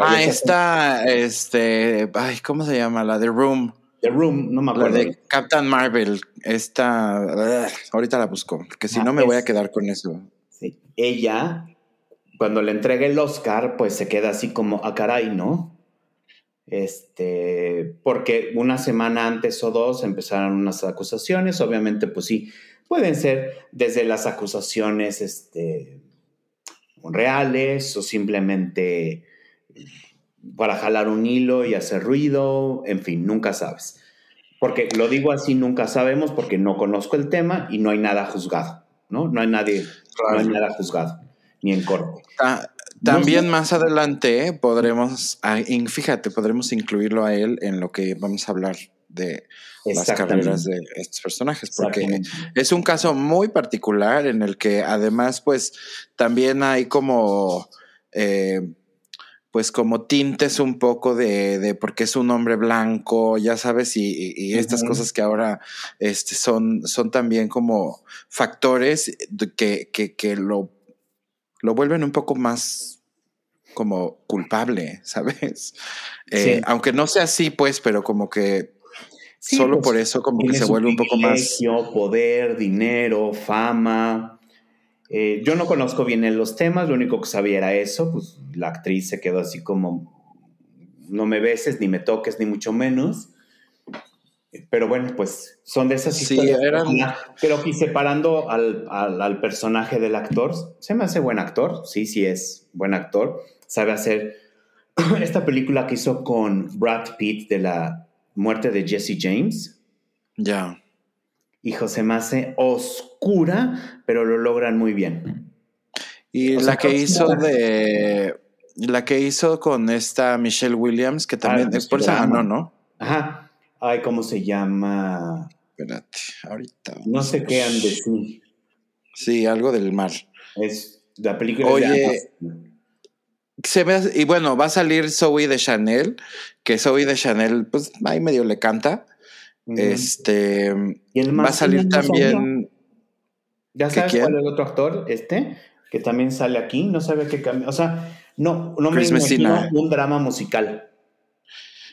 Ah, esta, este, ay, ¿cómo se llama? La de Room. The Room, no me acuerdo. La de Captain Marvel, esta, ahorita la busco, porque si ah, no me voy a quedar con eso. Sí. Ella, cuando le entrega el Oscar, pues se queda así como, a ah, caray, ¿no? Este, porque una semana antes o dos empezaron unas acusaciones, obviamente, pues sí, pueden ser desde las acusaciones este, reales o simplemente para jalar un hilo y hacer ruido, en fin, nunca sabes. Porque lo digo así, nunca sabemos porque no conozco el tema y no hay nada juzgado, ¿no? No hay nadie, no hay nada juzgado, ni en corte. Ah, también más adelante podremos, ah, fíjate, podremos incluirlo a él en lo que vamos a hablar de las carreras de estos personajes, porque es un caso muy particular en el que además, pues, también hay como, eh, pues, como tintes un poco de, de, porque es un hombre blanco, ya sabes, y, estas cosas que ahora este, son, son también como factores que, que, que lo lo vuelven un poco más como culpable, ¿sabes? Eh, aunque no sea así, pues, pero como que solo pues, por eso como que se vuelve un poco más... Poder, dinero, fama. Eh, yo no conozco bien los temas, lo único que sabía era eso, pues la actriz se quedó así como, no me beses, ni me toques, ni mucho menos. Pero bueno, pues son de esas historias. Sí, eran... Creo que separando al, al, personaje del actor, se me hace buen actor, sí, sí es buen actor. Sabe hacer esta película que hizo con Brad Pitt de la muerte de Jesse James. Ya. Hijo, se me hace oscura, pero lo logran muy bien. Y la que hizo de. La que hizo con esta Michelle Williams, que también. Ah, por ganó, ¿no? Ajá. Ay, ¿cómo se llama? Espérate, ahorita. No sé qué han de sí. Sí, algo del mar. Es la película Oye, se ve, y bueno, va a salir Zoe de Chanel, que Zoe de Chanel, pues ahí medio le canta. Este. ¿Y el va a salir también. ¿Ya sabes cuál es el otro actor? Este, que también sale aquí, no sabe qué cambia. O sea, no, no me imagino un drama musical.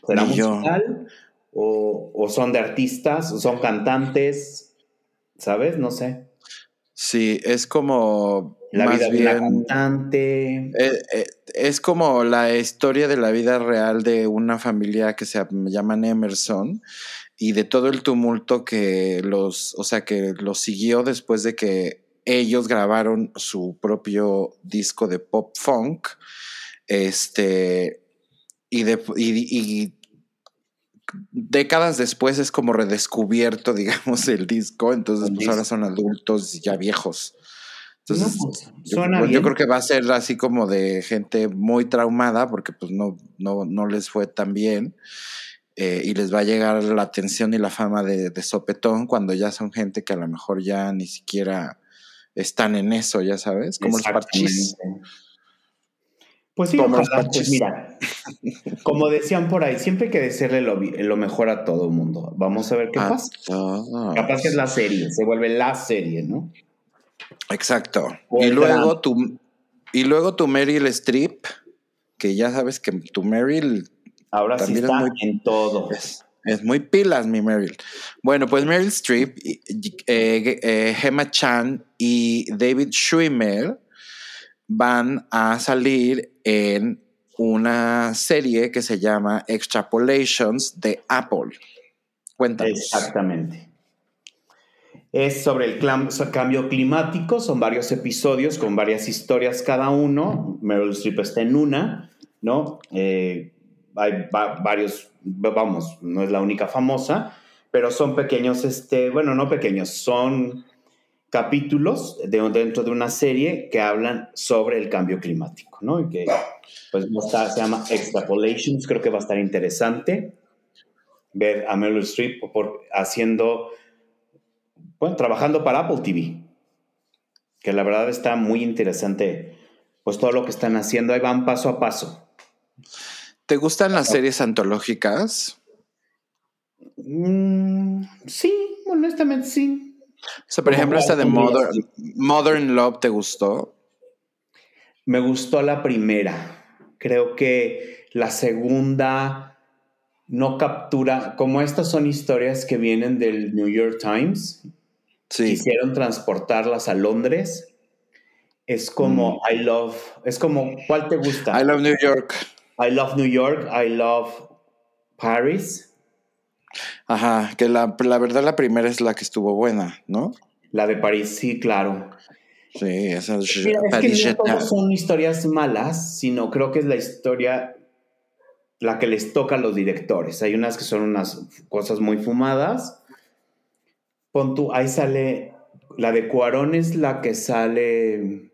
¿Será musical? O, son de artistas, o son cantantes, ¿sabes? No sé. Sí, es como... La vida de una cantante. Eh, eh, es como la historia de la vida real de una familia que se llaman Emerson y de todo el tumulto que los, o sea, que los siguió después de que ellos grabaron su propio disco de pop funk. Este, y, de, y, décadas después es como redescubierto, digamos, el disco. Entonces, pues ahora son adultos ya viejos. Entonces, pues, pues, yo, creo que va a ser así como de gente muy traumada porque pues no, no, no les fue tan bien. Eh, y les va a llegar la atención y la fama de, sopetón cuando ya son gente que a lo mejor ya ni siquiera están en eso, ya sabes, como los parchís. Pues sí, pues mira, como decían por ahí, siempre hay que decirle lo, mejor a todo mundo. Vamos a ver qué pasa. Capaz que es la serie, se vuelve la serie, ¿no? Exacto. y luego, tu, y luego tu Meryl Streep, que ya sabes que tu Meryl Ahora sí está muy, en todo. Es, muy pilas, mi Meryl. Bueno, pues Meryl Streep, eh, eh, Gemma Chan y David Schwimmer van a salir en una serie que se llama Extrapolations de Apple. Cuéntanos. Exactamente. Es sobre el cambio climático, son varios episodios con varias historias cada uno. Meryl Streep está en una, ¿no? Eh, hay varios, vamos, no es la única famosa, pero son pequeños, este, bueno, no pequeños, son capítulos de, dentro de una serie que hablan sobre el cambio climático, ¿no? Y que pues se llama Extrapolations, creo que va a estar interesante ver a Meryl Streep por, haciendo, bueno, trabajando para Apple TV, que la verdad está muy interesante, pues todo lo que están haciendo, ahí van paso a paso. ¿Te gustan las series antológicas? Mm, sí, honestamente sí. O sea, por ejemplo, esta de Modern, Modern Love, ¿te gustó? Me gustó la primera. Creo que la segunda no captura, como estas son historias que vienen del New York Times, sí. quisieron transportarlas a Londres. Es como mm. I love, es como, ¿cuál te gusta? I love New York. I love New York, I love Paris. Ajá, que la, verdad la primera es la que estuvo buena, ¿no? La de París, sí, claro. Sí, esa es, que no son historias malas, sino creo que es la historia la que les toca a los directores. Hay unas que son unas cosas muy fumadas. Pon tú, ahí sale, la de Cuarón es la que sale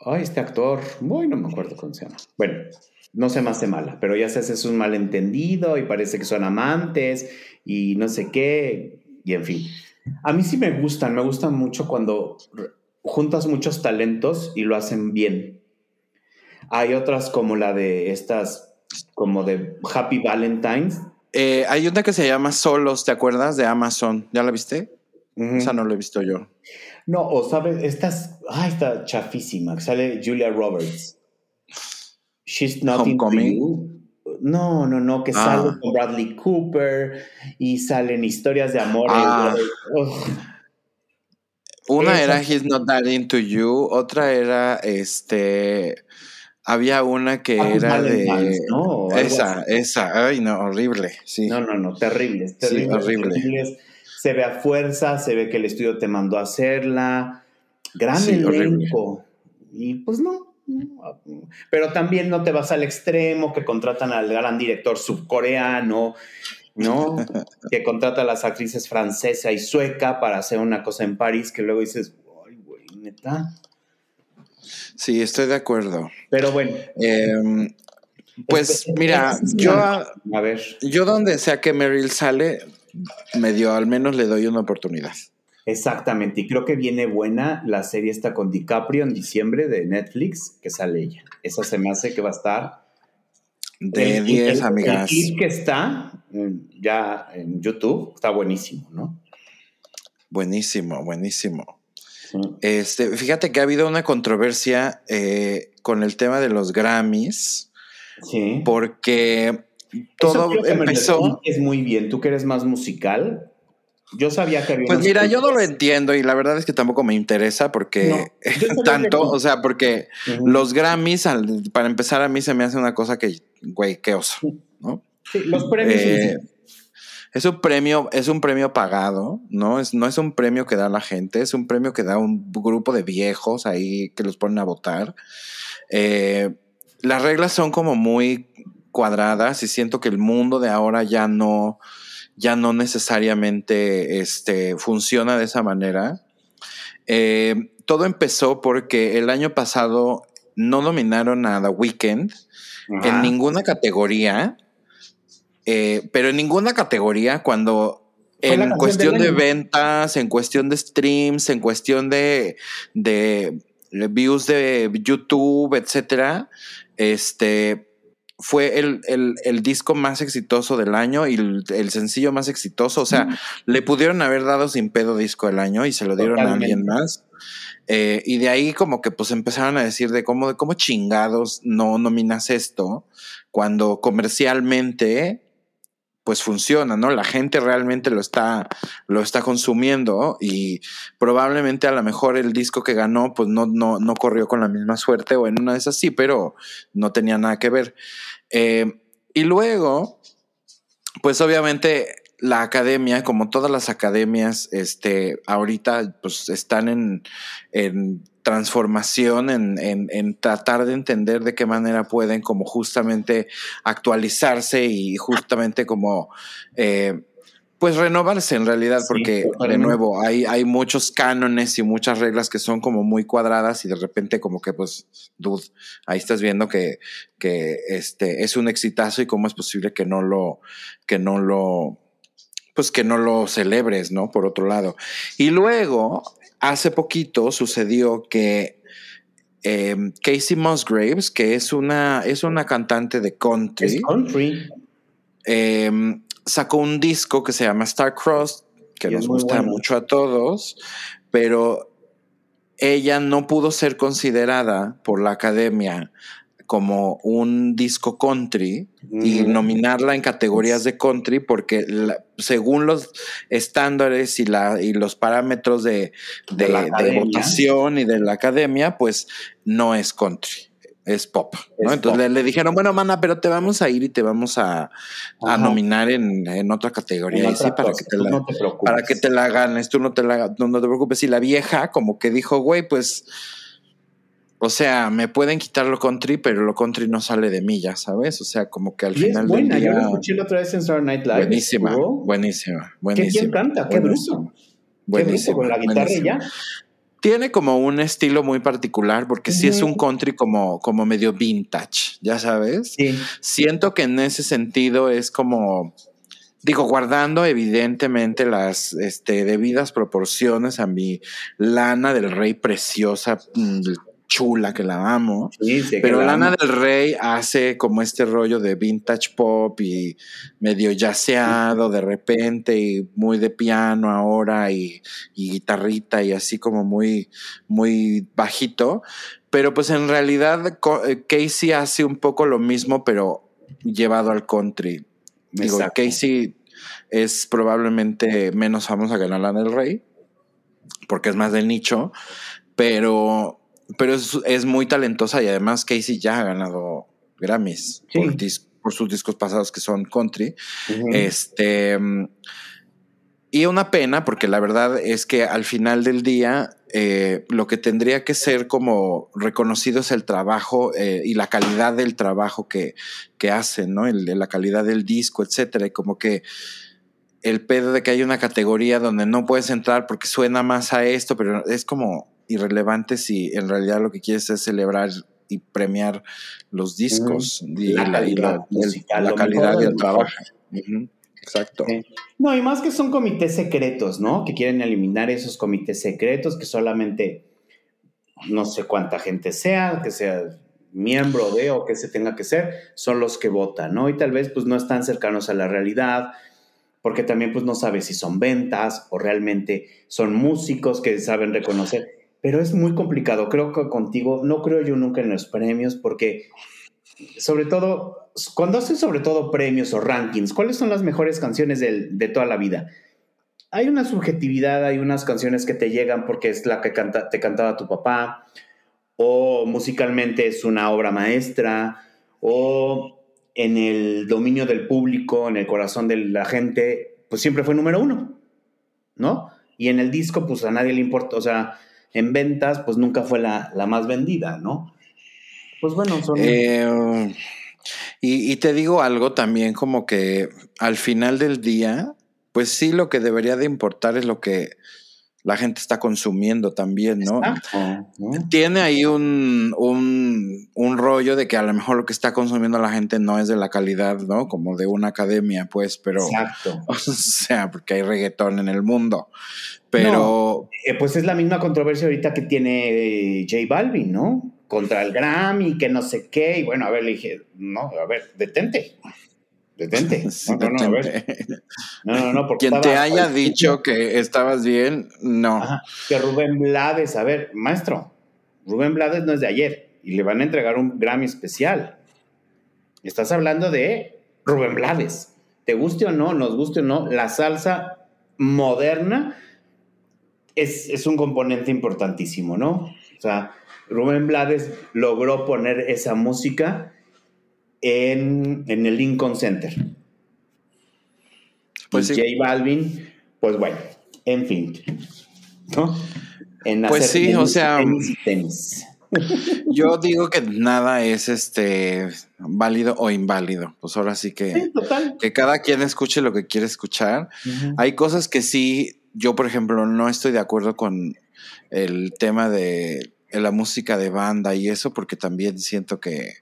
ay, este actor, uy, no me acuerdo cómo se llama. Bueno, no se me hace mala, pero ya se hace un malentendido y parece que son amantes y no sé qué, y en fin. A mí sí me gustan, me gustan mucho cuando juntas muchos talentos y lo hacen bien. Hay otras como la de estas, como de Happy Valentine's. Eh, hay una que se llama Solos, ¿te acuerdas? De Amazon. ¿Ya la viste? Esa no la he visto yo. No, o sabes, estás, ah, está chafísima, sale Julia Roberts. She's nothing to No, no, no, que sale ah. con Bradley Cooper y salen historias de amor. Ah. Una era He's Not That Into You, otra era este. Había una que ah, era de. esa, esa. Ay, no, horrible. Sí. No, no, no, terrible. terrible. horrible se ve a fuerza, se ve que el estudio te mandó a hacerla. Gran elenco. Y pues no. Pero también no te vas al extremo que contratan al gran director subcoreano, ¿no? que contrata a las actrices francesa y sueca para hacer una cosa en París que luego dices, ay, güey, neta. Sí, estoy de acuerdo. Pero bueno. Em, pues mira, yo, a ver. yo donde sea que Meryl sale, medio al menos le doy una oportunidad. Exactamente, y creo que viene buena la serie esta con DiCaprio en diciembre de Netflix, que sale ella. Esa se me hace que va a estar de 10, amigas. El que está ya en YouTube está buenísimo, ¿no? Buenísimo, buenísimo. Este, fíjate que ha habido una controversia eh, con el tema de los Grammys. Sí. Porque todo empezó. Es muy bien. Tú que eres más musical. Yo sabía que había. Pues mira, yo no lo entiendo y la verdad es que tampoco me interesa porque tanto, o sea, porque los Grammys, para empezar, a mí se me hace una cosa que, güey, qué oso, ¿no? Sí, los premios. Eh, es un premio, es un premio pagado, ¿no? Es, no es un premio que da la gente, es un premio que da un grupo de viejos ahí que los ponen a votar. Eh, las reglas son como muy cuadradas y siento que el mundo de ahora ya no, ya no necesariamente este, funciona de esa manera. Eh, todo empezó porque el año pasado no nominaron a The Weeknd en ninguna categoría, eh, pero en ninguna categoría cuando en cuestión de ventas, en cuestión de streams, en cuestión de, de views de YouTube, etcétera, este fue el, disco más exitoso del año y el, sencillo más exitoso. O sea, le pudieron haber dado sin pedo disco del año y se lo dieron a alguien más. Eh, y de ahí como que pues empezaron a decir de cómo, de cómo chingados no nominas esto cuando comercialmente pues funciona, ¿no? La gente realmente lo está, lo está consumiendo y probablemente a lo mejor el disco que ganó pues no, no, no corrió con la misma suerte o en una de esas sí, pero no tenía nada que ver. Eh, y luego, pues obviamente la academia, como todas las academias, este, ahorita pues están en, en transformación, en, en, en, tratar de entender de qué manera pueden como justamente actualizarse y justamente como eh, pues renovarse en realidad, porque de nuevo hay, hay muchos cánones y muchas reglas que son como muy cuadradas y de repente como que pues, dude, ahí estás viendo que, que este es un exitazo y cómo es posible que no lo, que no lo, pues que no lo celebres, ¿no? Por otro lado. Y luego, hace poquito sucedió que eh, Casey Musgraves, que es una, es una cantante de country, country. Eh, sacó un disco que se llama Star Cross, que nos gusta mucho a todos, pero ella no pudo ser considerada por la academia como un disco country y nominarla en categorías de country porque según los estándares y, la, y los parámetros de, de votación y de la academia, pues no es country es pop, ¿no? Entonces Le, dijeron, bueno, mana, pero te vamos a ir y te vamos a, nominar en, otra categoría. y sí, para que, te la, para que te la ganes, tú no te, la, no, te preocupes. Y la vieja como que dijo, güey, pues, o sea, me pueden quitar lo country, pero lo country no sale de mí, ya sabes. O sea, como que al final es buena. Yo la escuché la otra vez en Saturday Night Live. Buenísima, buenísima, buenísima. ¿Quién canta? Qué bruto. Buenísima. con la guitarra y ya. Tiene como un estilo muy particular porque sí es un country como, como medio vintage, ya sabes. Sí. Siento que en ese sentido es como, digo, guardando evidentemente las este, debidas proporciones a mi lana del rey preciosa, mm, chula que la amo. pero Lana del Rey hace como este rollo de vintage pop y medio yaceado de repente y muy de piano ahora y, guitarrita y así como muy, muy bajito. Pero pues en realidad eh, Casey hace un poco lo mismo, pero llevado al country. Digo, Casey es probablemente menos famosa que Lana del Rey, porque es más de nicho, pero pero es, muy talentosa y además Casey ya ha ganado Grammys por, sus discos pasados que son country. Este. Y una pena, porque la verdad es que al final del día, eh, lo que tendría que ser como reconocido es el trabajo eh, y la calidad del trabajo que, que hacen, ¿no? El, la calidad del disco, etcétera. Y como que el pedo de que hay una categoría donde no puedes entrar porque suena más a esto, pero es como irrelevante si en realidad lo que quieres es celebrar y premiar los discos y la, calidad, la calidad del trabajo. Exacto. No, y más que son comités secretos, ¿no? Que quieren eliminar esos comités secretos que solamente no sé cuánta gente sea, que sea miembro de o que se tenga que ser, son los que votan, ¿no? Y tal vez pues no están cercanos a la realidad, porque también pues no sabes si son ventas o realmente son músicos que saben reconocer pero es muy complicado. Creo que contigo, no creo yo nunca en los premios, porque sobre todo, cuando haces sobre todo premios o rankings, ¿cuáles son las mejores canciones de, toda la vida? Hay una subjetividad, hay unas canciones que te llegan porque es la que canta, te cantaba tu papá, o musicalmente es una obra maestra, o en el dominio del público, en el corazón de la gente, pues siempre fue número uno, ¿no? Y en el disco, pues a nadie le importa, o sea, en ventas, pues nunca fue la, más vendida, ¿no? Pues bueno, son... Eh, y, y, te digo algo también como que al final del día, pues sí, lo que debería de importar es lo que la gente está consumiendo también, ¿no? Tiene ahí un, un, rollo de que a lo mejor lo que está consumiendo la gente no es de la calidad, ¿no? Como de una academia, pues, pero... Exacto. O sea, porque hay reggaetón en el mundo. Pero... Eh, pues es la misma controversia ahorita que tiene J Balvin, ¿no? Contra el Grammy, que no sé qué. Y bueno, a ver, le dije, no, a ver, detente. Detente. No, no, no, No, no, porque Quien te haya dicho que estabas bien, no. Que Rubén Blades, a ver, maestro, Rubén Blades no es de ayer y le van a entregar un Grammy especial. Estás hablando de Rubén Blades. Te guste o no, nos guste o no, la salsa moderna es, es un componente importantísimo, ¿no? O sea, Rubén Blades logró poner esa música en, el Lincoln Center. Pues J Balvin, pues bueno, en fin. ¿no? pues sí, o sea, yo digo que nada es este válido o inválido. Pues ahora sí que, que cada quien escuche lo que quiere escuchar. Hay cosas que sí, yo por ejemplo no estoy de acuerdo con el tema de la música de banda y eso, porque también siento que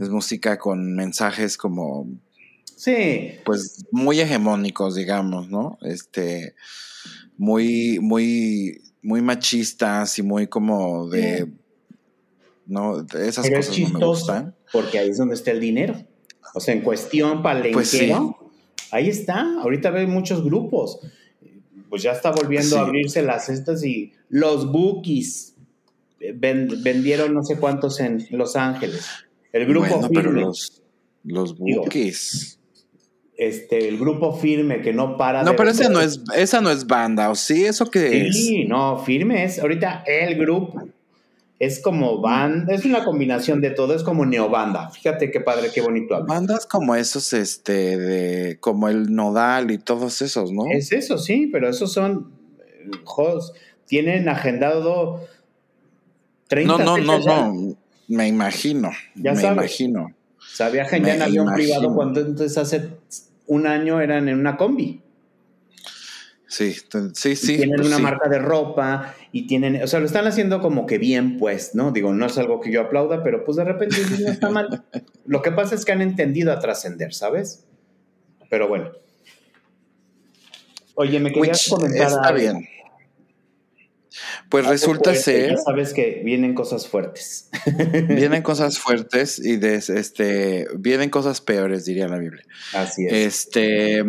es música con mensajes como. Sí. Pues muy hegemónicos, digamos, ¿no? Este. Muy, muy, muy machistas y muy como de. No, de esas cosas no me gustan. Porque ahí es donde está el dinero. O sea, en cuestión palenquero, pues ahí está. Ahorita ve muchos grupos. Pues ya está volviendo a abrirse las cestas y los bookies vendieron no sé cuántos en Los Ángeles. El grupo firme. los, los bookies. Este, el grupo firme que no para no, pero esa no es, esa no es banda, ¿o sí? ¿Eso qué es? Sí, no, firme es ahorita el grupo. Es como banda, es una combinación de todo, es como neobanda. Fíjate qué padre, qué bonito Bandas como esos, este, de, como el Nodal y todos esos, ¿no? Es eso, sí, pero esos son, tienen agendado 30 No, no, no, no. Me imagino. Ya me imagino. O sea, viajan ya en avión privado cuando entonces hace un año eran en una combi. Sí, sí, sí. tienen pues una marca de ropa y tienen, o sea, lo están haciendo como que bien, pues, ¿no? Digo, no es algo que yo aplauda, pero pues de repente no está mal. Lo que pasa es que han entendido a trascender, ¿sabes? Pero bueno. Oye, me querías comentar. Está bien. Pues resulta ser. Ya sabes que vienen cosas fuertes. vienen cosas fuertes y de, este, vienen cosas peores, diría la Biblia. Así es. Este.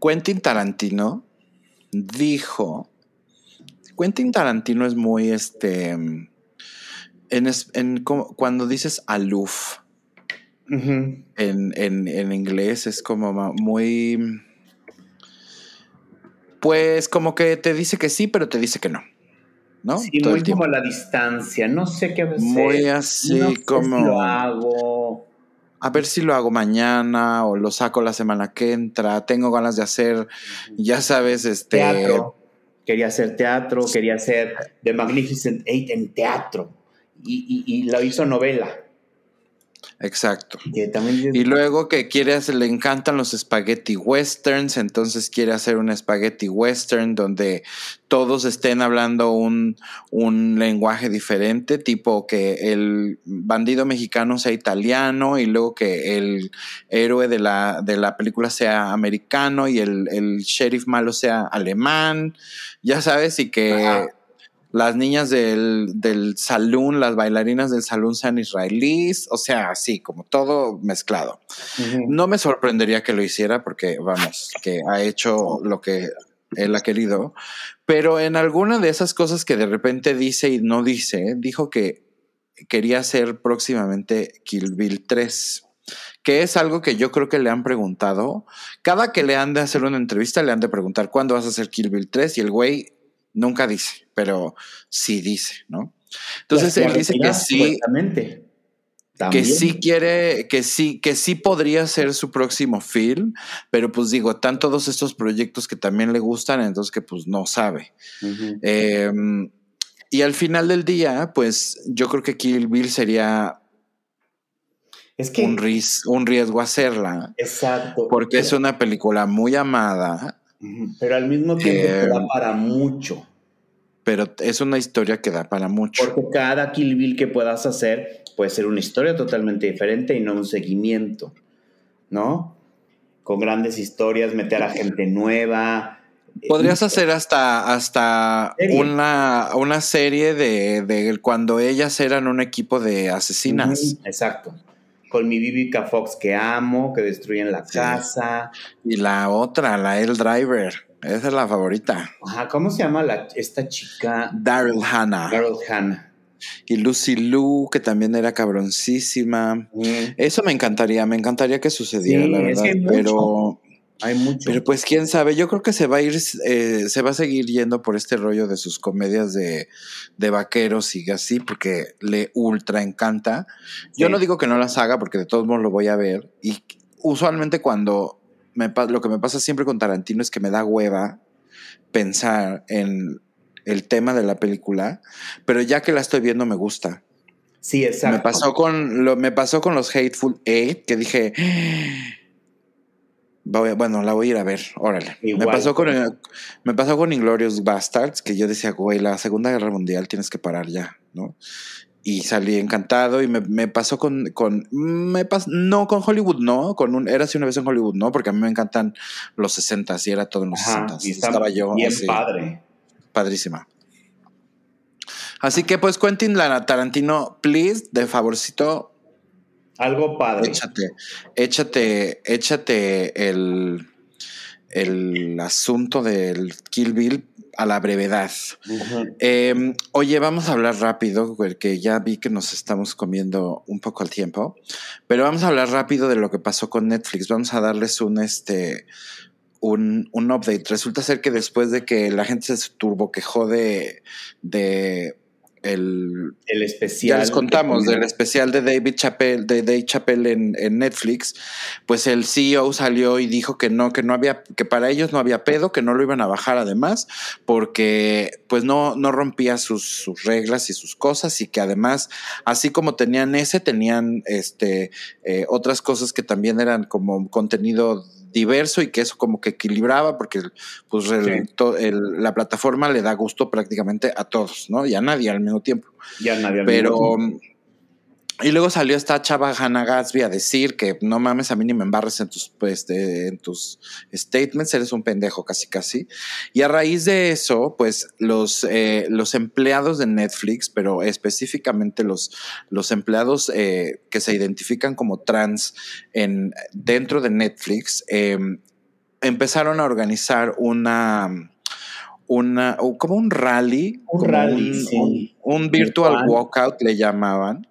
Quentin Tarantino dijo. Quentin Tarantino es muy este. En, en, cuando dices aloof en, en, en inglés es como muy pues como que te dice que sí, pero te dice que no. ¿No? Sí, muy como a la distancia. No sé qué hacer. Muy así como. lo hago. A ver si lo hago mañana o lo saco la semana que entra. Tengo ganas de hacer, ya sabes, este. Teatro. Quería hacer teatro, quería hacer The Magnificent Eight en teatro. Y, y, y lo hizo novela. Exacto. Y luego que quiere hacer, le encantan los spaghetti westerns, entonces quiere hacer un spaghetti western donde todos estén hablando un, un, lenguaje diferente, tipo que el bandido mexicano sea italiano y luego que el héroe de la, de la película sea americano y el, el sheriff malo sea alemán, ya sabes, y que las niñas del, del salón, las bailarinas del salón sean israelíes, o sea, así, como todo mezclado. No me sorprendería que lo hiciera porque, vamos, que ha hecho lo que él ha querido, pero en alguna de esas cosas que de repente dice y no dice, dijo que quería hacer próximamente Kill Bill 3 que es algo que yo creo que le han preguntado. Cada que le han de hacer una entrevista, le han de preguntar cuándo vas a hacer Kill Bill 3 y el güey Nunca dice, pero sí dice, ¿no? Entonces él dice que sí. Que sí quiere, que sí, que sí podría ser su próximo film, pero pues digo, están todos estos proyectos que también le gustan, entonces que pues no sabe. Em, y al final del día, pues yo creo que Kill Bill sería es que, un, un riesgo hacerla. Exacto. Porque es una película muy amada. Pero al mismo tiempo da para mucho. Pero es una historia que da para mucho. Porque cada Kill Bill que puedas hacer puede ser una historia totalmente diferente y no un seguimiento, ¿no? Con grandes historias, meter a gente nueva. Podrías hacer hasta, hasta una, una serie de, de, cuando ellas eran un equipo de asesinas. exacto con mi Vivica Fox que amo, que destruyen la casa. Y la otra, la El Driver. Esa es la favorita. Ajá, ¿cómo se llama la, esta chica? Daryl Hannah. Daryl Hannah. Y Lucy Lou, que también era cabroncísima. Eso me encantaría, me encantaría que sucediera, la verdad. pero hay mucho. Pero pues quién sabe, yo creo que se va a ir, eh, se va a seguir yendo por este rollo de sus comedias de, de vaqueros y así, porque le ultra encanta. Yo no digo que no las haga, porque de todos modos lo voy a ver. Y usualmente cuando me, lo que me pasa siempre con Tarantino es que me da hueva pensar en el tema de la película, pero ya que la estoy viendo me gusta. Sí, exacto. Me pasó con, lo, me pasó con los Hateful Eight, que dije bueno, la voy a ir a ver, órale. Me pasó, con, me pasó con Inglorious Bastards, que yo decía, güey, la Segunda Guerra Mundial tienes que parar ya, ¿no? Y salí encantado y me, pasó con, con me no con Hollywood, no, con un, era así una vez en Hollywood, no, porque a mí me encantan los 60 y era todo en los 60 y estaba yo bien padre. Padrísima. Así que pues Quentin Tarantino, please, de favorcito, algo padre. Échate, échate, échate el, el asunto del Kill Bill a la brevedad. Em, oye, vamos a hablar rápido, porque ya vi que nos estamos comiendo un poco el tiempo, pero vamos a hablar rápido de lo que pasó con Netflix. Vamos a darles un este un, un update. Resulta ser que después de que la gente se turbo quejó de, de el, el especial. Ya les contamos del especial de David Chappelle, de Dave Chappelle en, en, Netflix, pues el CEO salió y dijo que no, que no había, que para ellos no había pedo, que no lo iban a bajar además, porque pues no, no rompía sus, sus reglas y sus cosas, y que además, así como tenían ese, tenían este eh, otras cosas que también eran como contenido diverso y que eso como que equilibraba porque pues la plataforma le da gusto prácticamente a todos, ¿no? Y a nadie al mismo tiempo. Y a nadie al Pero, mismo tiempo. Y luego salió esta chava Hannah Gatsby a decir que no mames, a mí ni me embarres en tus, pues, en tus statements, eres un pendejo casi casi. Y a raíz de eso, pues los, eh, los empleados de Netflix, pero específicamente los, los empleados eh, que se identifican como trans en, dentro de Netflix, em, empezaron a organizar una una, como un rally, un rally, un, virtual. walkout le llamaban,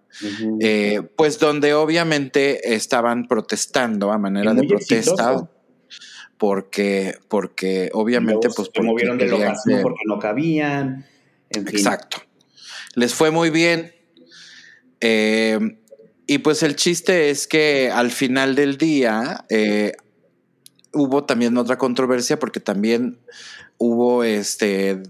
eh, pues donde obviamente estaban protestando a manera de protesta. Porque, porque obviamente, pues. Se movieron de locación porque no cabían. Exacto. Les fue muy bien. Eh, y pues el chiste es que al final del día eh, hubo también otra controversia porque también hubo este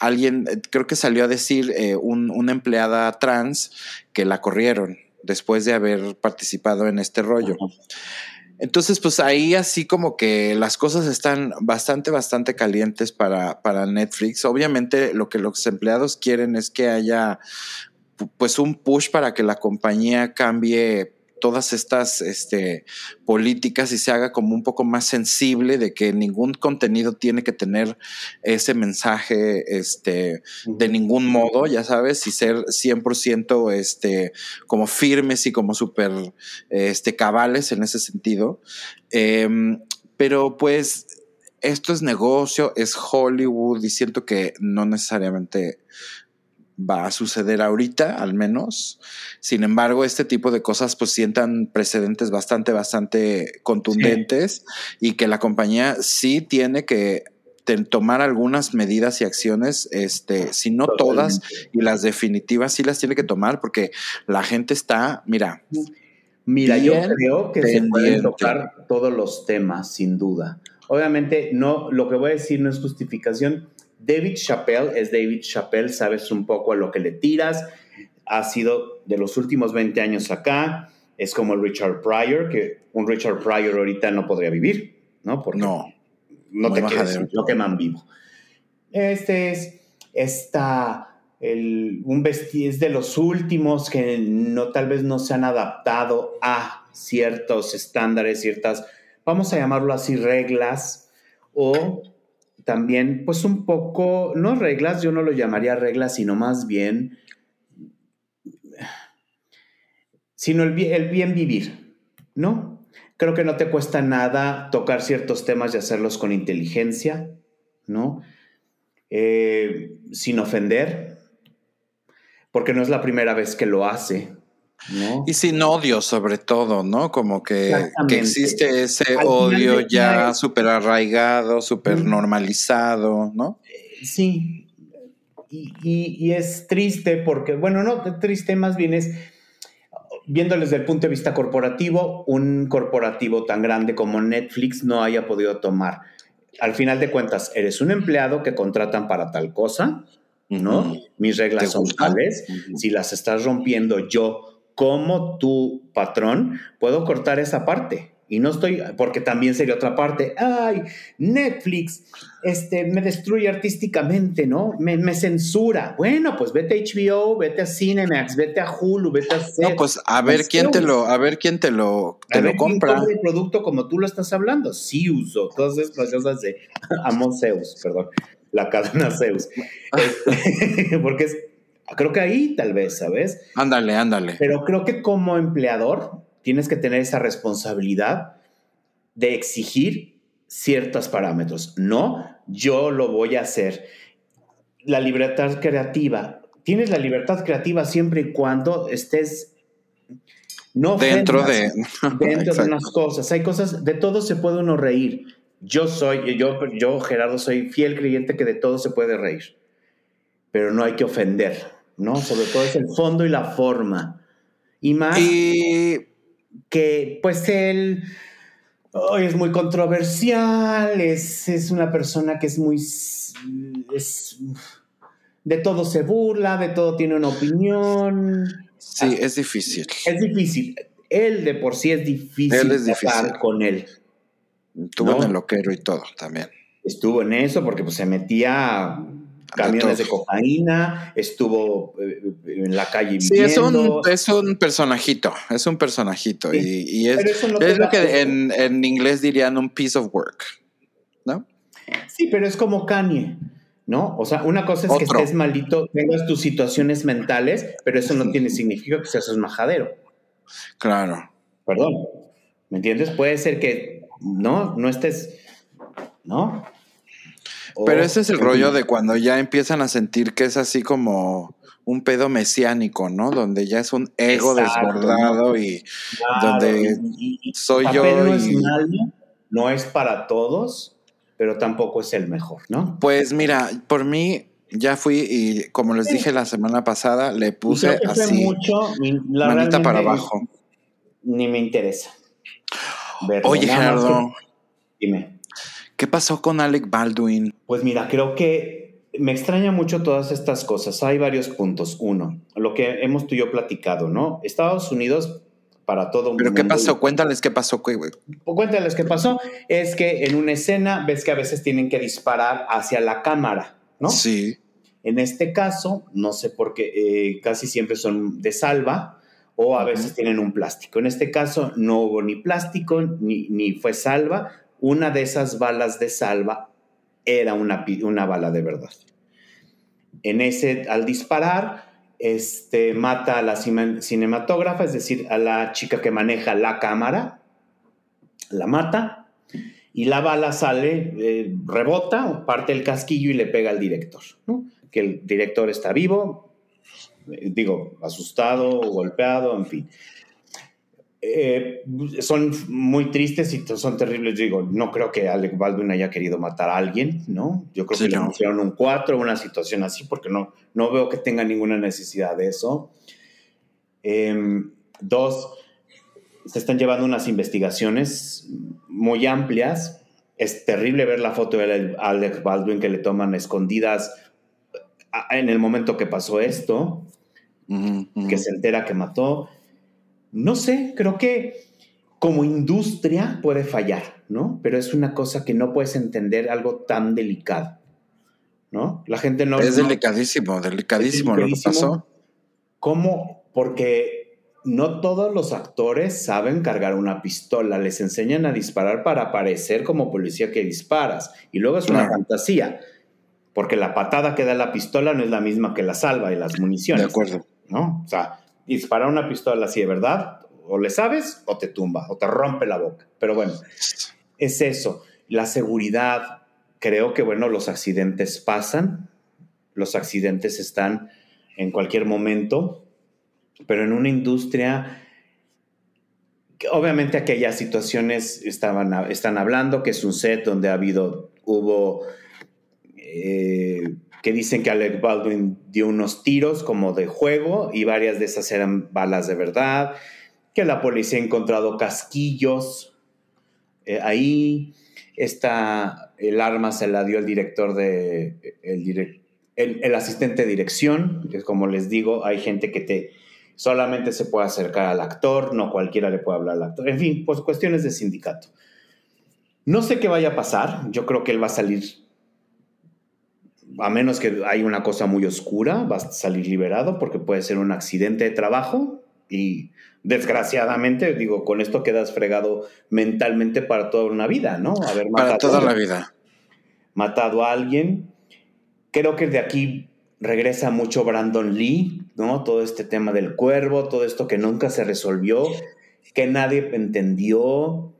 alguien, creo que salió a decir eh, una empleada trans que la corrieron después de haber participado en este rollo. Entonces, pues ahí así como que las cosas están bastante, bastante calientes para, para Netflix. Obviamente lo que los empleados quieren es que haya pues un push para que la compañía cambie todas estas este, políticas y se haga como un poco más sensible de que ningún contenido tiene que tener ese mensaje este, de ningún modo, ya sabes, y ser 100% este, como firmes y como súper este, cabales en ese sentido. Em, pero pues esto es negocio, es Hollywood y siento que no necesariamente va a suceder ahorita, al menos. Sin embargo, este tipo de cosas pues sientan precedentes bastante, bastante contundentes y que la compañía sí tiene que tomar algunas medidas y acciones, este, si no todas, y las definitivas sí las tiene que tomar, porque la gente está, mira. Mira, yo creo que se pueden tocar todos los temas, sin duda. Obviamente, no, lo que voy a decir no es justificación. David Chappelle es David Chappelle, sabes un poco a lo que le tiras. Ha sido de los últimos 20 años acá. Es como el Richard Pryor, que un Richard Pryor ahorita no podría vivir, ¿no? Porque no, no te quieres, lo queman vivo. Este es, el, un vestido es de los últimos que no, tal vez no se han adaptado a ciertos estándares, ciertas vamos a llamarlo así, reglas o también, pues un poco, no reglas, yo no lo llamaría reglas, sino más bien, sino el bien, vivir, ¿no? Creo que no te cuesta nada tocar ciertos temas y hacerlos con inteligencia, ¿no? Eh, sin ofender, porque no es la primera vez que lo hace, y sin odio, sobre todo, ¿no? Como que, existe ese odio ya súper arraigado, súper normalizado, ¿no? Eh, sí. Y, es triste porque, bueno, no, triste más bien es, viéndoles desde el punto de vista corporativo, un corporativo tan grande como Netflix no haya podido tomar. Al final de cuentas, eres un empleado que contratan para tal cosa, ¿no? Mis reglas son tales. Si las estás rompiendo yo como tu patrón puedo cortar esa parte. Y no estoy, porque también sería otra parte, ay, Netflix, este, me destruye artísticamente, ¿no? Me, censura. Bueno, pues vete a HBO, vete a Cinemax, vete a Hulu, vete a... no, pues a ver quién te lo, a ver quién te lo, te lo compra. el producto como tú lo estás hablando, sí uso, todas esas cosas de Amon Zeus, perdón, la cadena Zeus. Este, porque es Creo que ahí tal vez, ¿sabes? Ándale, ándale. Pero creo que como empleador tienes que tener esa responsabilidad de exigir ciertos parámetros. No, yo lo voy a hacer. La libertad creativa. Tienes la libertad creativa siempre y cuando estés no dentro de dentro de unas cosas. Hay cosas, de todo se puede uno reír. Yo soy, yo, yo Gerardo, soy fiel creyente que de todo se puede reír, pero no hay que ofender. ¿No? Sobre todo es el fondo y la forma. Y más que, pues él es muy controversial, es, es, una persona que es muy... Es, de todo se burla, de todo tiene una opinión. Sí, es difícil. Es difícil. Él de por sí es difícil, él difícil. con él. Estuvo en el loquero y todo también. Estuvo en eso porque pues, se metía camiones de cocaína, estuvo eh, en la calle Sí, es un, es un personajito, es un personajito. Y, es, lo que en, inglés dirían un piece of work, ¿no? Sí, pero es como Kanye, ¿no? O sea, una cosa es que estés maldito, tengas tus situaciones mentales, pero eso no tiene significado que seas un majadero. Claro. Perdón. ¿Me entiendes? Puede ser que no, no estés, ¿no? Pero ese es el rollo de cuando ya empiezan a sentir que es así como un pedo mesiánico, ¿no? Donde ya es un ego desbordado y donde soy yo. No, es no es para todos, pero tampoco es el mejor, ¿no? Pues mira, por mí ya fui y como les dije la semana pasada, le puse así mucho, manita para abajo. Ni me interesa. Oye, Gerardo. Dime. ¿Qué pasó con Alec Baldwin? Pues mira, creo que me extraña mucho todas estas cosas. Hay varios puntos. Uno, lo que hemos tú y yo platicado, ¿no? Estados Unidos para todo un ¿Pero qué pasó? Cuéntales qué pasó, güey. Cuéntales qué pasó. Es que en una escena ves que a veces tienen que disparar hacia la cámara, ¿no? Sí. En este caso, no sé por qué, eh, casi siempre son de salva o a veces tienen un plástico. En este caso no hubo ni plástico ni, ni fue salva, una de esas balas de salva era una, una bala de verdad. En ese, al disparar, este, mata a la cinematógrafa, es decir, a la chica que maneja la cámara, la mata, y la bala sale, eh, rebota, parte el casquillo y le pega al director, que el director está vivo, eh, digo, asustado, golpeado, en fin. Eh, son muy tristes y son terribles. Digo, no creo que Alec Baldwin haya querido matar a alguien, ¿no? Yo creo que le pusieron un 4, una situación así, porque no, no veo que tenga ninguna necesidad de eso. Em, dos, se están llevando unas investigaciones muy amplias. Es terrible ver la foto de Alec Baldwin que le toman escondidas en el momento que pasó esto, que se entera que mató. No sé, creo que como industria puede fallar, ¿no? Pero es una cosa que no puedes entender algo tan delicado, ¿no? La gente no... Es delicadísimo, delicadísimo, lo que pasó. ¿Cómo? Porque no todos los actores saben cargar una pistola, les enseñan a disparar para parecer como policía que disparas y luego es una fantasía, porque la patada que da la pistola no es la misma que la salva y las municiones. De acuerdo. ¿No? O sea, disparar una pistola así de verdad, o le sabes o te tumba o te rompe la boca. Pero bueno, es eso. La seguridad, creo que bueno, los accidentes pasan, los accidentes están en cualquier momento, pero en una industria obviamente aquellas situaciones estaban, están hablando que es un set donde ha habido, hubo eh, que dicen que Alec Baldwin dio unos tiros como de juego y varias de esas eran balas de verdad, que la policía ha encontrado casquillos eh, ahí, esta, el arma se la dio el director de, el, el, asistente de dirección, que como les digo, hay gente que te solamente se puede acercar al actor, no cualquiera le puede hablar al actor, en fin, pues cuestiones de sindicato. No sé qué vaya a pasar, yo creo que él va a salir a menos que hay una cosa muy oscura, vas a salir liberado porque puede ser un accidente de trabajo y desgraciadamente, digo, con esto quedas fregado mentalmente para toda una vida, ¿no? Haber para toda la vida. Matado a alguien. Creo que de aquí regresa mucho Brandon Lee, ¿no? Todo este tema del cuervo, todo esto que nunca se resolvió, que nadie entendió,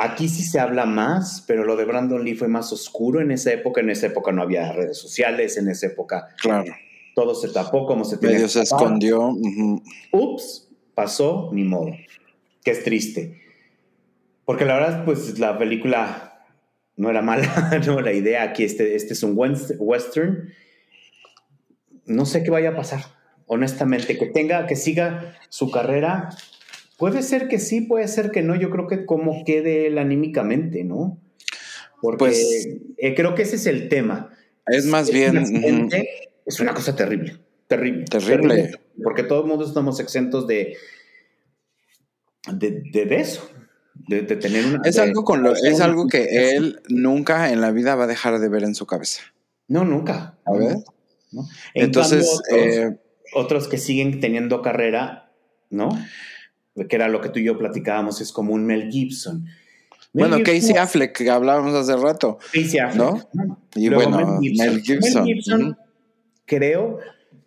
Aquí sí se habla más, pero lo de Brandon Lee fue más oscuro en esa época. En esa época no había redes sociales, en esa época claro. todo se tapó como se tenía. Medio se escondió. Ups, pasó, ni modo. Que es triste. Porque la verdad, pues la película no era mala, no la idea. Aquí este, este es un western. No sé qué vaya a pasar, honestamente. Que tenga, que siga su carrera Puede ser que sí, puede ser que no. Yo creo que cómo quede él anímicamente, ¿no? Porque pues, eh, creo que ese es el tema. Es más bien. es una cosa terrible. Terrible. Terrible. porque todo el mundo estamos exentos de. de, eso. De, tener una. Es, algo, con lo, es algo que él nunca en la vida va a dejar de ver en su cabeza. No, nunca. A ver. Entonces. Eh, otros que siguen teniendo carrera, ¿no? Que era lo que tú y yo platicábamos, es como un Mel Gibson. bueno, Casey Affleck, que hablábamos hace rato. Casey Affleck. ¿no? Y bueno, Mel Gibson. Mel Gibson, creo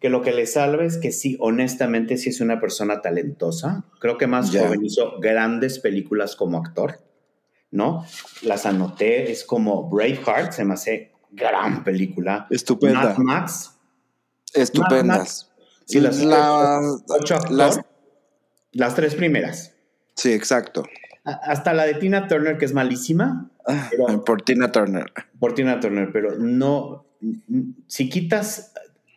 que lo que le salva es que sí, honestamente, sí es una persona talentosa. Creo que más joven hizo grandes películas como actor, ¿no? Las anoté, es como Braveheart, se me hace gran película. Estupenda. Mad Max. Estupendas. Sí, las, las, las tres primeras. Sí, exacto. Hasta la de Tina Turner, que es malísima. Ah, por Tina Turner. Por Tina Turner, pero no. Si quitas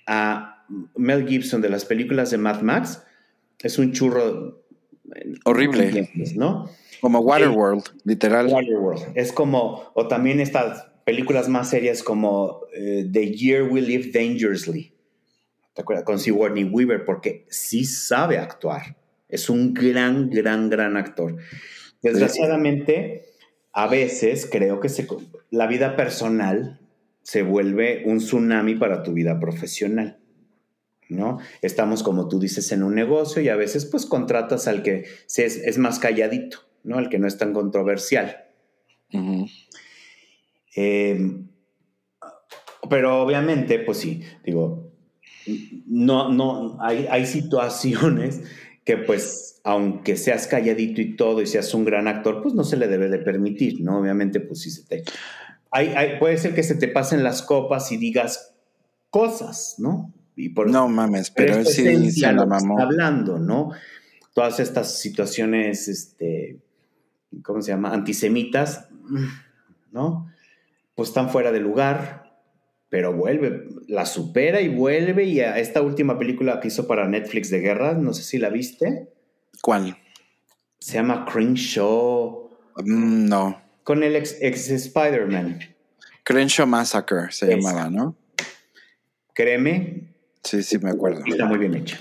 a Mel Gibson de las películas de Mad Max, es un churro. Horrible. ¿No? Como Waterworld, literal. Waterworld. Es como. O también estas películas más serias como eh, The Year We Live Dangerously. ¿Te acuerdas? Con Sigourney Weaver, porque sí sabe actuar. Es un gran, gran, gran actor. Desgraciadamente, a veces creo que se, la vida personal se vuelve un tsunami para tu vida profesional. ¿no? Estamos, como tú dices, en un negocio y a veces pues contratas al que es, más calladito, ¿no? Al que no es tan controversial. Em, pero obviamente, pues sí, digo, no, no, hay, hay situaciones que pues aunque seas calladito y todo y seas un gran actor, pues no se le debe de permitir, ¿no? Obviamente, pues sí se te... Hay, puede ser que se te pasen las copas y digas cosas, ¿no? Y por no mames, pero él sí se la mamó. Hablando, ¿no? todas estas situaciones, este, ¿cómo se llama? Antisemitas, ¿no? Pues están fuera de lugar, pero vuelve, la supera y vuelve. Y a esta última película que hizo para Netflix de guerra, no sé si la viste. ¿Cuál? Se llama Crenshaw. Mm, no. Con el ex, ex Spider-Man. Crenshaw Massacre se llamaba, ¿no? Créeme. Sí, sí, me acuerdo. Está muy bien hecha.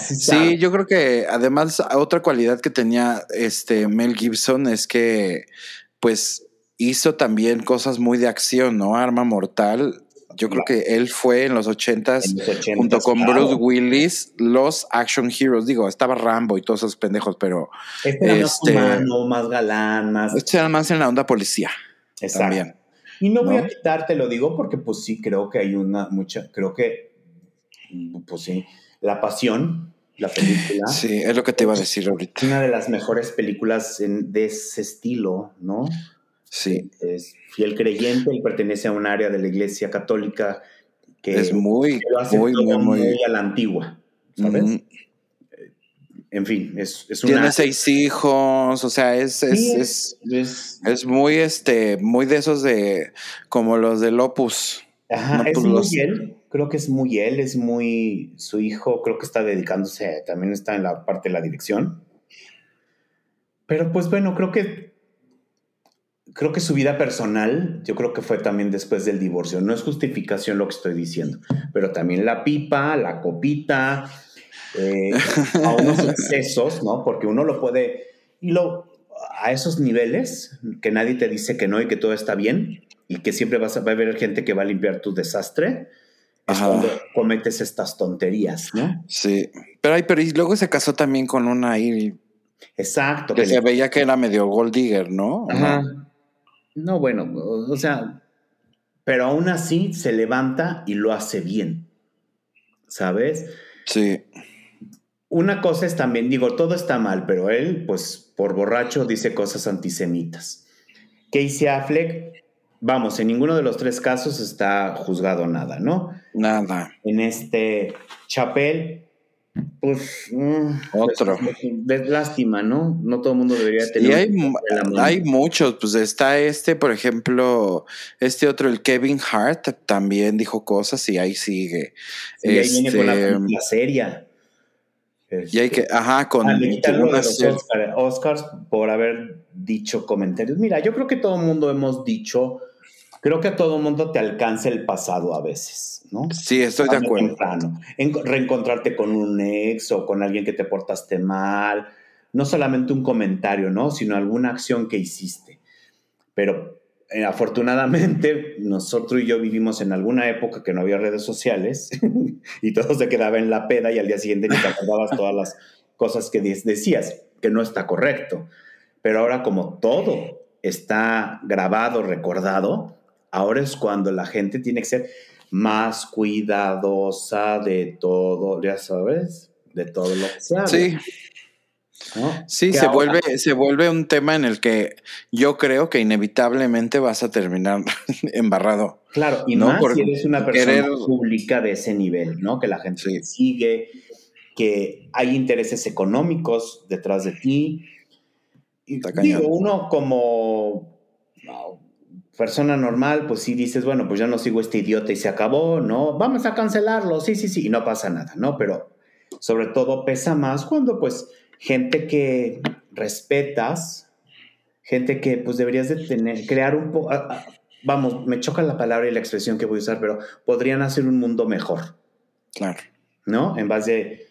sí, yo creo que además otra cualidad que tenía este Mel Gibson es que pues hizo también cosas muy de acción, ¿no? Arma Mortal. Yo creo que él fue en los ochentas, junto con Bruce Willis, los action heroes. Digo, estaba Rambo y todos esos pendejos, pero. Este era más este, humano, más galán, más. Este era más en la onda policía. Exacto. Y no, voy a quitar, te lo digo, porque pues sí, creo que hay una mucha, creo que, pues sí, La Pasión, la película. Sí, es lo que te iba a decir ahorita. Una de las mejores películas de ese estilo, ¿no? Sí. Es fiel creyente y pertenece a un área de la iglesia católica que es muy, muy, muy, muy, a la antigua, ¿sabes? en fin, es, es una... Tiene seis hijos, o sea, es, es, es, muy, este, muy de esos de, como los del Opus. Ajá, es muy él, creo que es muy él, es muy, su hijo creo que está dedicándose, también está en la parte de la dirección. Pero pues bueno, creo que, creo que su vida personal, yo creo que fue también después del divorcio. No es justificación lo que estoy diciendo, pero también la pipa, la copita, eh, a unos excesos, ¿no? Porque uno lo puede, y lo, a esos niveles, que nadie te dice que no y que todo está bien, y que siempre vas a, va a haber gente que va a limpiar tu desastre, es cuando cometes estas tonterías, ¿no? Sí, pero, hay, pero y luego se casó también con una ahí. Exacto. Que, se veía que era medio gold digger, ¿no? Ajá. No, bueno, o sea, pero aún así se levanta y lo hace bien, ¿sabes? Sí una cosa es también, digo, todo está mal, pero él, pues por borracho, dice cosas antisemitas. Casey Affleck, vamos, en ninguno de los tres casos está juzgado nada, ¿no? Nada. En este Chapel, pues. Mm, Otro. Es, lástima, ¿no? No todo el mundo debería tener. Y hay, hay, muchos, pues está este, por ejemplo, este otro, el Kevin Hart, también dijo cosas y ahí sigue. Y ahí viene con la, este, la serie y hay que, ajá, con. Ah, los Oscars, por haber dicho comentarios. Mira, yo creo que todo el mundo hemos dicho, creo que a todo mundo te alcanza el pasado a veces, ¿no? Sí, estoy de acuerdo. En, reencontrarte con un ex o con alguien que te portaste mal, no solamente un comentario, ¿no? Sino alguna acción que hiciste. Pero eh, afortunadamente, nosotros y yo vivimos en alguna época que no había redes sociales y todo se quedaba en la peda y al día siguiente ni te acordabas todas las cosas que decías, que no está correcto. Pero ahora como todo está grabado, recordado, ahora es cuando la gente tiene que ser más cuidadosa de todo, ya sabes, de todo lo que se Sí, Sí, se vuelve, se vuelve un tema en el que yo creo que inevitablemente vas a terminar embarrado. Claro, y no más si eres una persona pública de ese nivel, ¿no? Que la gente sigue, que hay intereses económicos detrás de ti. Y digo, uno como persona normal, pues sí dices, bueno, pues ya no sigo este idiota y se acabó, ¿no? Vamos a cancelarlo, sí, sí, sí, y no pasa nada, ¿no? Pero sobre todo pesa más cuando pues gente que respetas, gente que pues deberías de tener, crear un poco, vamos, me choca la palabra y la expresión que voy a usar, pero podrían hacer un mundo mejor. Claro. ¿No? En base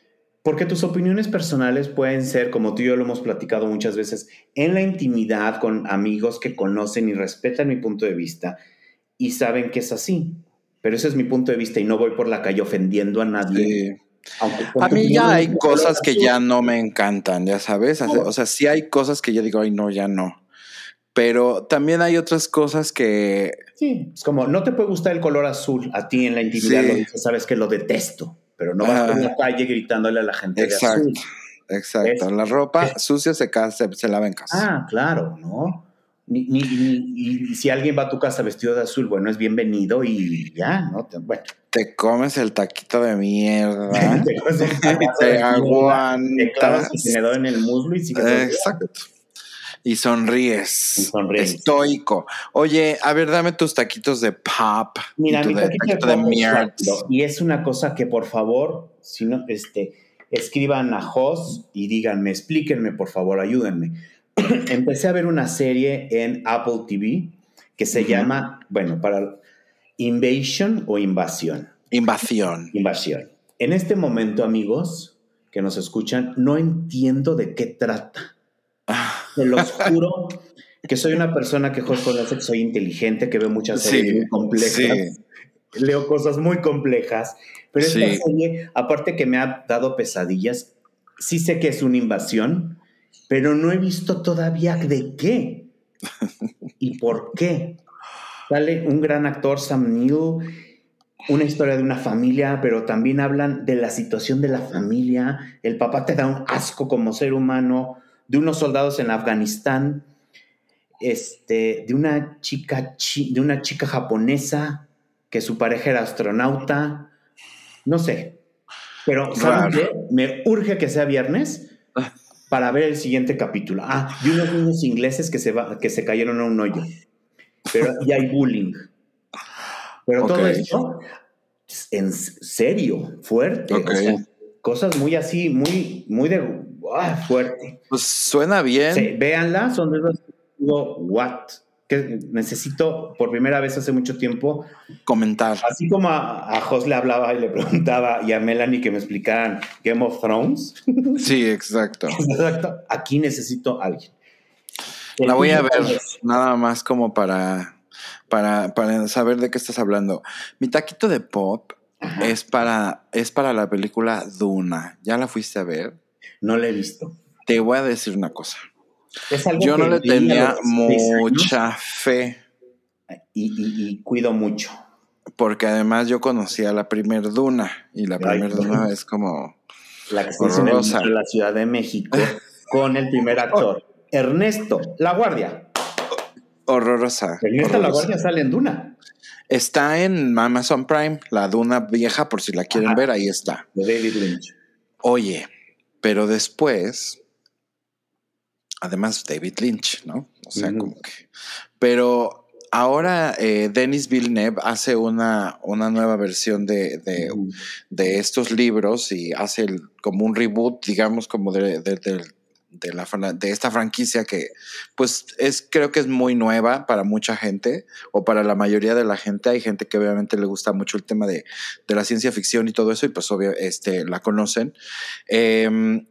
porque tus opiniones personales pueden ser, como tú y yo lo hemos platicado muchas veces, en la intimidad con amigos que conocen y respetan mi punto de vista y saben que es así. Pero ese es mi punto de vista y no voy por la calle ofendiendo a nadie a mí ya hay cosas que ya no me encantan, ya sabes. O sea, sí hay cosas que yo digo, ay, no, ya no. Pero también hay otras cosas que. Sí, es como, no te puede gustar el color azul. A ti en la intimidad lo dices, sabes que lo detesto, pero no vas por la calle gritándole a la gente exacto, de azul. Exacto. La ropa sucia se, se, se lava en casa. Ah, claro, ¿no? Ni, ni, y si alguien va a tu casa vestido de azul, bueno, es bienvenido y ya, ¿no? Bueno. Te comes el taquito de mierda. te el te aguantas. Te en el muslo y sigues. Exacto. Y sonríes. Y sonríes. Estoico. Oye, a ver, dame tus taquitos de pop. Mira, mi taquito de. Y es una cosa que, por favor, si no, este, escriban a Jos y díganme, explíquenme, por favor, ayúdenme empecé a ver una serie en Apple TV que se llama, bueno, para Invasion o Invasión. Invasión. Invasión. En este momento, amigos que nos escuchan, no entiendo de qué trata. Se los juro que soy una persona que Jos conoce que soy inteligente, que ve muchas series muy complejas. Leo cosas muy complejas, pero esta serie, aparte que me ha dado pesadillas, sí sé que es una invasión, pero no he visto todavía de qué y por qué. Sale un gran actor, Sam Neill, una historia de una familia, pero también hablan de la situación de la familia. El papá te da un asco como ser humano, de unos soldados en Afganistán, este, de una chica, de una chica japonesa que su pareja era astronauta, no sé. Pero ¿saben qué? Me urge que sea viernes para ver el siguiente capítulo. Ah, de unos niños ingleses que se, va, que se cayeron a un hoyo. Pero y hay bullying. Pero todo esto en serio, fuerte. cosas muy así, muy, muy de fuerte. Pues suena bien. Sí, véanla, son de los what que necesito por primera vez hace mucho tiempo comentar. Así como a, a Jos le hablaba y le preguntaba y a Melanie que me explicaran Game of Thrones. Sí, exacto. exacto. Aquí necesito a alguien. La voy a ver nada más como para, para, para saber de qué estás hablando. Mi taquito de pop es para, es para la película Duna. ¿Ya la fuiste a ver? No la he visto. Te voy a decir una cosa. Yo no le tenía mucha fe. Y, cuido mucho. Porque además yo conocía la primer Duna y la primer Duna es como la que en la Ciudad de México con el primer actor, Ernesto La Guardia. Horrorosa. Ernesto La Guardia sale en Duna. Está en Amazon Prime, la Duna vieja, por si la quieren ver, ahí está. De David Lynch. Oye, pero después además David Lynch, ¿no? O sea, como que... Pero ahora eh, Denis Villeneuve hace una, una nueva versión de, de, estos libros y hace como un reboot, digamos, como de, de, la, de esta franquicia que pues es creo que es muy nueva para mucha gente o para la mayoría de la gente hay gente que obviamente le gusta mucho el tema de, la ciencia ficción y todo eso y pues obvio este, la conocen em,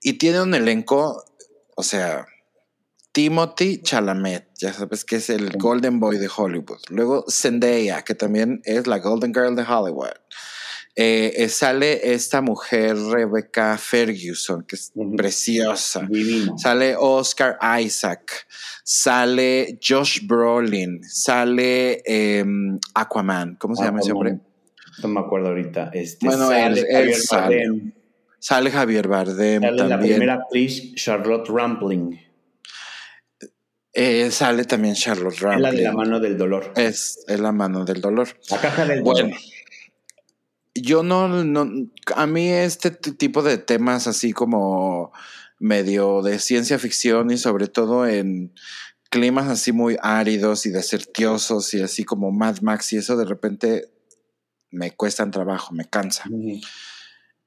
y tiene un elenco o sea, Timothy Chalamet, ya sabes que es el Golden Boy de Hollywood. Luego Zendaya, que también es la Golden Girl de Hollywood. Eh, eh, sale esta mujer, Rebecca Ferguson, que es preciosa. Sale Oscar Isaac. Sale Josh Brolin. Sale em, Aquaman. ¿Cómo se llama ese hombre? No me acuerdo ahorita. Este, bueno, sale él, sale. Sale Javier Bardem sale la primera actriz, Charlotte Rampling. Eh, sale también Charlotte Rampling. Es la de la mano del dolor. Es, la mano del dolor. La caja del dolor. Bueno, yo no, no, a mí este tipo de temas así como medio de ciencia ficción y sobre todo en climas así muy áridos y desertiosos y así como Mad Max y eso de repente me cuestan trabajo, me cansa.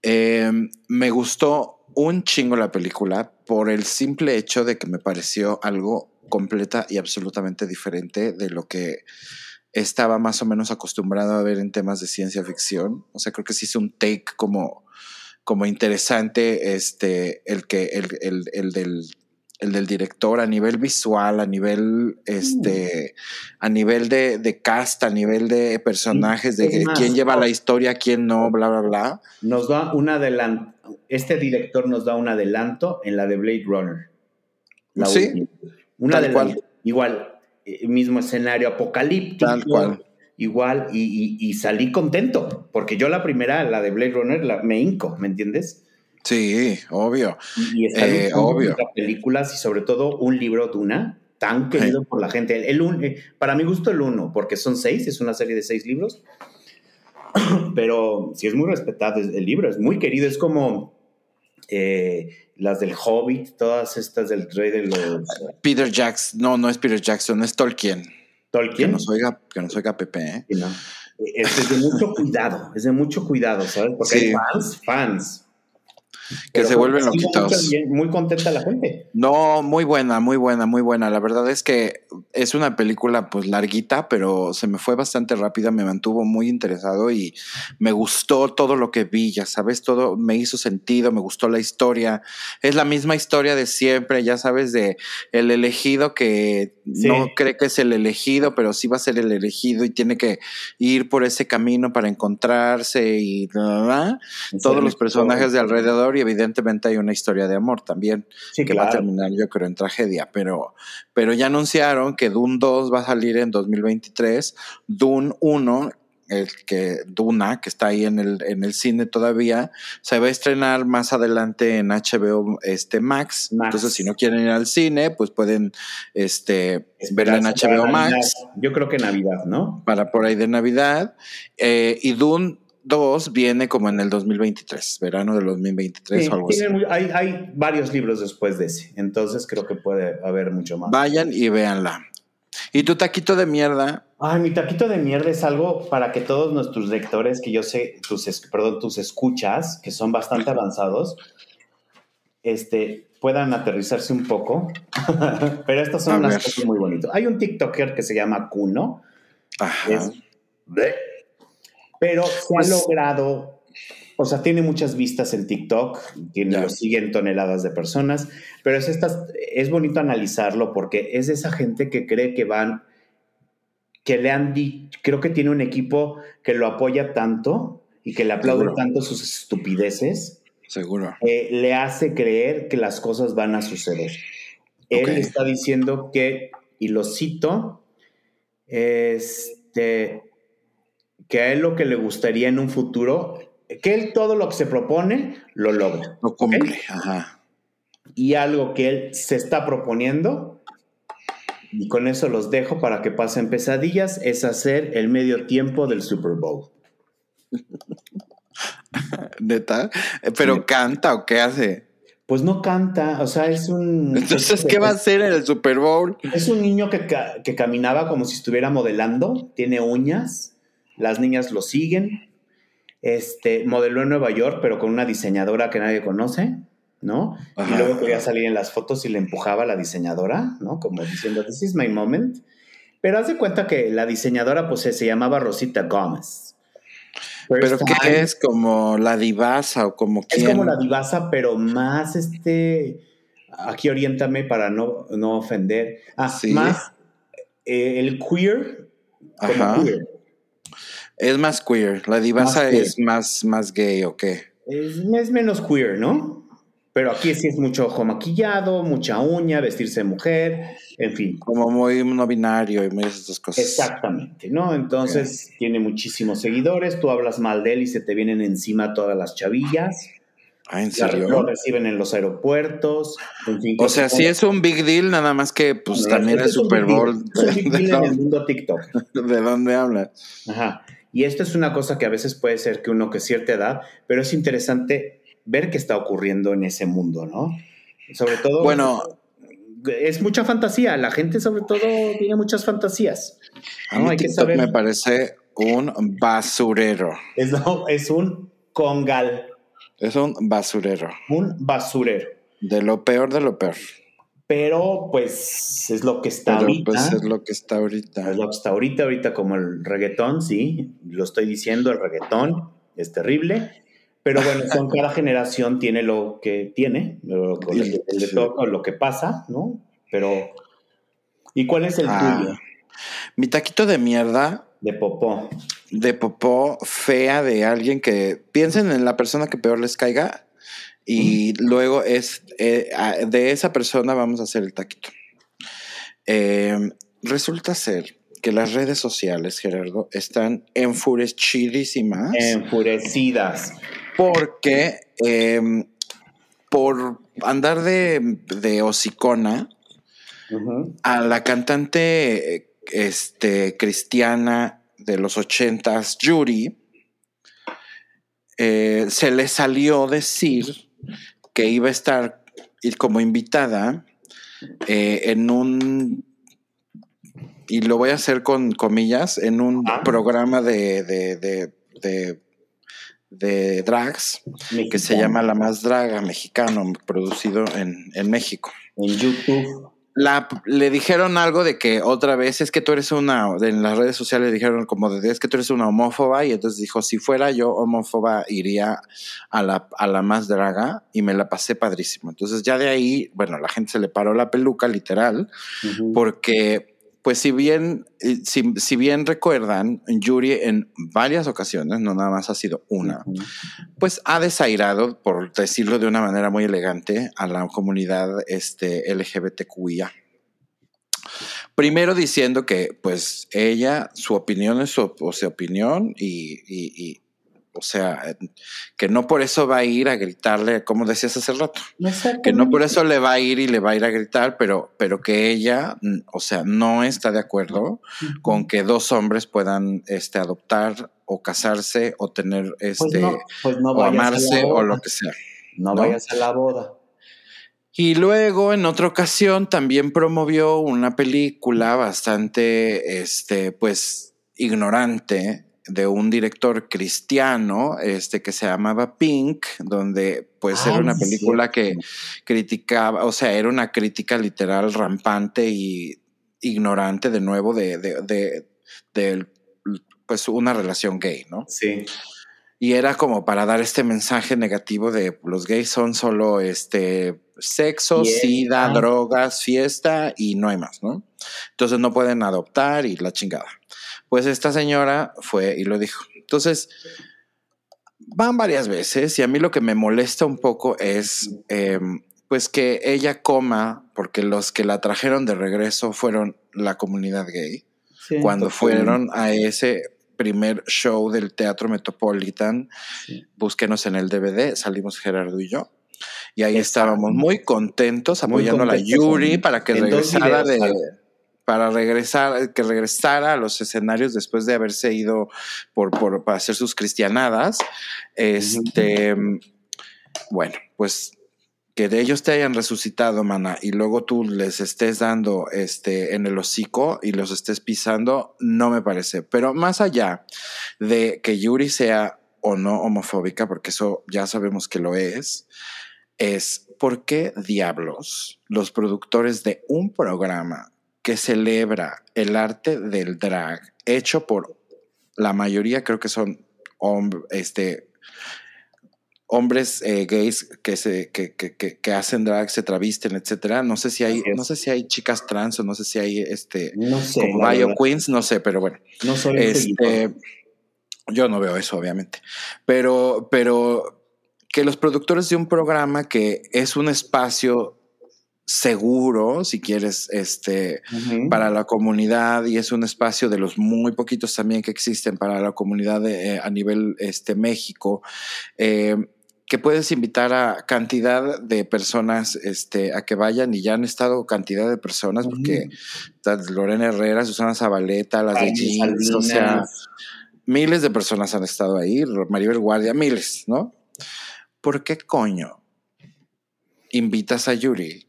Em, me gustó un chingo la película por el simple hecho de que me pareció algo completa y absolutamente diferente de lo que estaba más o menos acostumbrado a ver en temas de ciencia ficción. O sea, creo que sí es un take como, como interesante este, el, que, el, el del el del director a nivel visual, a nivel este, mm. a nivel de, de, cast, a nivel de personajes, de quién lleva la historia, quién no, bla, bla, bla. Nos da un adelanto, este director nos da un adelanto en la de Blade Runner. sí. Un adelanto. Igual, mismo escenario apocalíptico. Tal cual. Igual, y, salí contento, porque yo la primera, la de Blade Runner, la, me hinco, ¿me entiendes? Sí, obvio. Y, está eh, obvio. películas y sobre todo un libro Duna tan querido por la gente. El, eh, para mi gusto el uno, porque son seis, es una serie de seis libros, pero sí es muy respetado el libro, es muy querido, es como eh, las del Hobbit, todas estas del Rey de los... Peter Jackson, no, no es Peter Jackson, es Tolkien. Tolkien. Que nos oiga, que nos oiga Pepe, ¿eh? Es, de mucho cuidado, es de mucho cuidado, ¿sabes? Porque hay fans, fans que se vuelven loquitos. Muy contenta la gente. No, muy buena, muy buena, muy buena. La verdad es que es una película pues larguita, pero se me fue bastante rápida, me mantuvo muy interesado y me gustó todo lo que vi, ya sabes, todo me hizo sentido, me gustó la historia. Es la misma historia de siempre, ya sabes, de el elegido que no cree que es el elegido, pero sí va a ser el elegido y tiene que ir por ese camino para encontrarse y todos los personajes de alrededor y evidentemente hay una historia de amor también que va a terminar yo creo en tragedia, pero, pero ya anunciaron que Dune 2 va a salir en 2023, Dune 1 el que Duna, que está ahí en el, en el cine todavía, se va a estrenar más adelante en HBO este Max. Entonces, si no quieren ir al cine, pues pueden este, verla en HBO Max. Yo creo que Navidad, ¿no? Para por ahí de Navidad. Eh, y Dune 2 viene como en el 2023, verano del 2023 o algo así. Hay, hay, varios libros después de ese, entonces creo que puede haber mucho más. Vayan y véanla. ¿Y tu taquito de mierda? Ay, mi taquito de mierda es algo para que todos nuestros lectores, que yo sé, tus, perdón, tus escuchas, que son bastante avanzados, este, puedan aterrizarse un poco. Pero estas son unas cosas muy bonitas. Hay un TikToker que se llama Kuno. Ajá pero se ha pues logrado, o sea, tiene muchas vistas en TikTok, tiene, lo siguen toneladas de personas, pero es, es bonito analizarlo porque es de esa gente que cree que van, que le han dicho, creo que tiene un equipo que lo apoya tanto y que le aplaude tanto sus estupideces. Seguro. le hace creer que las cosas van a suceder. Él está diciendo que, y lo cito, este, que a él lo que le gustaría en un futuro, que él todo lo que se propone lo logra. Lo cumple, ajá. Y algo que él se está proponiendo, y con eso los dejo para que pasen pesadillas, es hacer el medio tiempo del Super Bowl. ¿Neta? ¿Pero canta o qué hace? Pues no canta, o sea, es un... Entonces, ¿qué va a hacer en el Super Bowl? Es un niño que, que caminaba como si estuviera modelando, tiene uñas, las niñas lo siguen. Este, modeló en Nueva York, pero con una diseñadora que nadie conoce, ¿no? y luego quería salir en las fotos y le empujaba a la diseñadora, ¿no? Como diciendo, this is my moment. Pero haz de cuenta que la diseñadora, pues, se llamaba Rosita Gómez. ¿Pero qué es? ¿Como la divasa o como quién? Es como la divasa, pero más este... Aquí oriéntame para no, no ofender. Ah, más eh, el queer como queer. Es más queer. La divasa es más, más gay o qué? Es, menos queer, ¿no? Pero aquí sí es mucho ojo maquillado, mucha uña, vestirse de mujer, en fin. Como muy no binario y muy esas cosas. Exactamente, ¿no? Entonces tiene muchísimos seguidores, tú hablas mal de él y se te vienen encima todas las chavillas. Ah, ¿en serio? Lo reciben en los aeropuertos. o sea, sí es un big deal, nada más que pues también es Super Bowl. Es un big deal en el mundo TikTok. ¿De dónde hablas? Ajá. Y esto es una cosa que a veces puede ser que uno que cierta edad, pero es interesante ver qué está ocurriendo en ese mundo, ¿no? Sobre todo... Bueno, es mucha fantasía, la gente sobre todo tiene muchas fantasías. A mí me parece un basurero. Es, es un congal. Es un basurero. Un basurero. De lo peor de lo peor. Pero pues es lo que está Pero, Pues es lo que está ahorita. Es lo que está ahorita, ahorita como el reggaetón, sí, lo estoy diciendo, el reggaetón es terrible. Pero bueno, son, cada generación tiene lo que tiene, lo, lo que pasa, ¿no? Pero, ¿y cuál es el ah, tuyo? Mi taquito de mierda. De popó. De popó fea de alguien que piensen en la persona que peor les caiga y luego es eh, de esa persona vamos a hacer el taquito. Em, resulta ser que las redes sociales, Gerardo, están enfurecidísimas. Enfurecidas. Porque em, por andar de, de hocicona, a la cantante este, cristiana de los ochentas, Yuri, eh, se le salió decir que iba a estar como invitada eh, en un, y lo voy a hacer con comillas, en un ah. programa de, de, de, drags que se llama La Más Draga Mexicano, producido en, en México. En YouTube la, le dijeron algo de que otra vez es que tú eres una, en las redes sociales dijeron como de es que tú eres una homófoba y entonces dijo, si fuera yo homófoba iría a la, a la más draga y me la pasé padrísimo. Entonces ya de ahí, bueno, la gente se le paró la peluca literal porque pues si bien, eh, si, bien recuerdan, Yuri en varias ocasiones, no nada más ha sido una, pues ha desairado, por decirlo de una manera muy elegante, a la comunidad este, LGBTQIA. Primero diciendo que pues ella, su opinión es su, opinión y, o sea, que no por eso va a ir a gritarle, como decías hace rato, que no por eso le va a ir y le va a ir a gritar, pero, pero que ella, o sea, no está de acuerdo con que dos hombres puedan este, adoptar o casarse o tener pues este, pues o amarse o lo que sea. No, no vayas a la boda. Y luego, en otra ocasión, también promovió una película bastante, este, pues, ignorante de un director cristiano este, que se llamaba Pink, donde pues era una película que criticaba, o sea, era una crítica literal rampante y ignorante de nuevo de, de, de, pues una relación gay, ¿no? Sí. Y era como para dar este mensaje negativo de los gays son solo este sexo, sida, drogas, fiesta y no hay más, ¿no? Entonces no pueden adoptar y la chingada. Pues esta señora fue y lo dijo. Entonces, van varias veces y a mí lo que me molesta un poco es em, pues que ella coma, porque los que la trajeron de regreso fueron la comunidad gay, cuando fueron a ese primer show del Teatro Metropolitan, búsquenos en el DVD, salimos Gerardo y yo. Y ahí estábamos muy contentos apoyando a la Yuri para que regresara de para regresar, que regresara a los escenarios después de haberse ido por, para hacer sus cristianadas. Este, bueno, pues que de ellos te hayan resucitado, mana, y luego tú les estés dando este en el hocico y los estés pisando, no me parece. Pero más allá de que Yuri sea o no homofóbica, porque eso ya sabemos que lo es, es por qué diablos los productores de un programa que celebra el arte del drag hecho por la mayoría, creo que son este, hombres eh, gays que, se, que, que, que, hacen drag, se travisten, etcétera. No sé si hay, no sé si hay chicas trans o no sé si hay este no sé, como bio queens, no sé, pero bueno. No soy este, yo no veo eso, obviamente. Pero, pero que los productores de un programa que es un espacio seguro, si quieres, este, para la comunidad y es un espacio de los muy poquitos también que existen para la comunidad eh, a nivel este, México. Eh, que puedes invitar a cantidad de personas este, a que vayan y ya han estado cantidad de personas, porque Lorena Herrera, Susana Zabaleta, las de Jeans, o sea, miles de personas han estado ahí, Maribel Guardia, miles, ¿no? ¿Por qué coño invitas a Yuri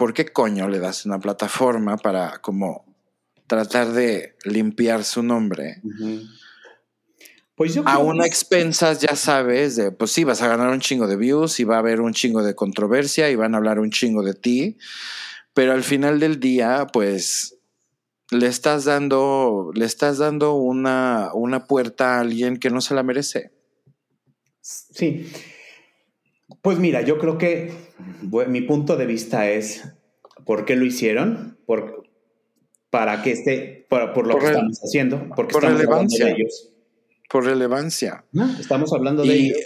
¿por qué coño le das una plataforma para como tratar de limpiar su nombre? Pues yo a una expensas, ya sabes, de pues sí, vas a ganar un chingo de views y va a haber un chingo de controversia y van a hablar un chingo de ti, pero al final del día, pues le estás dando, le estás dando una, una puerta a alguien que no se la merece. Sí. Pues mira, yo creo que mi punto de vista es por qué lo hicieron, por, para que esté, por, lo que estamos haciendo, porque por estamos relevancia. de ellos. Por relevancia. estamos hablando de ellos.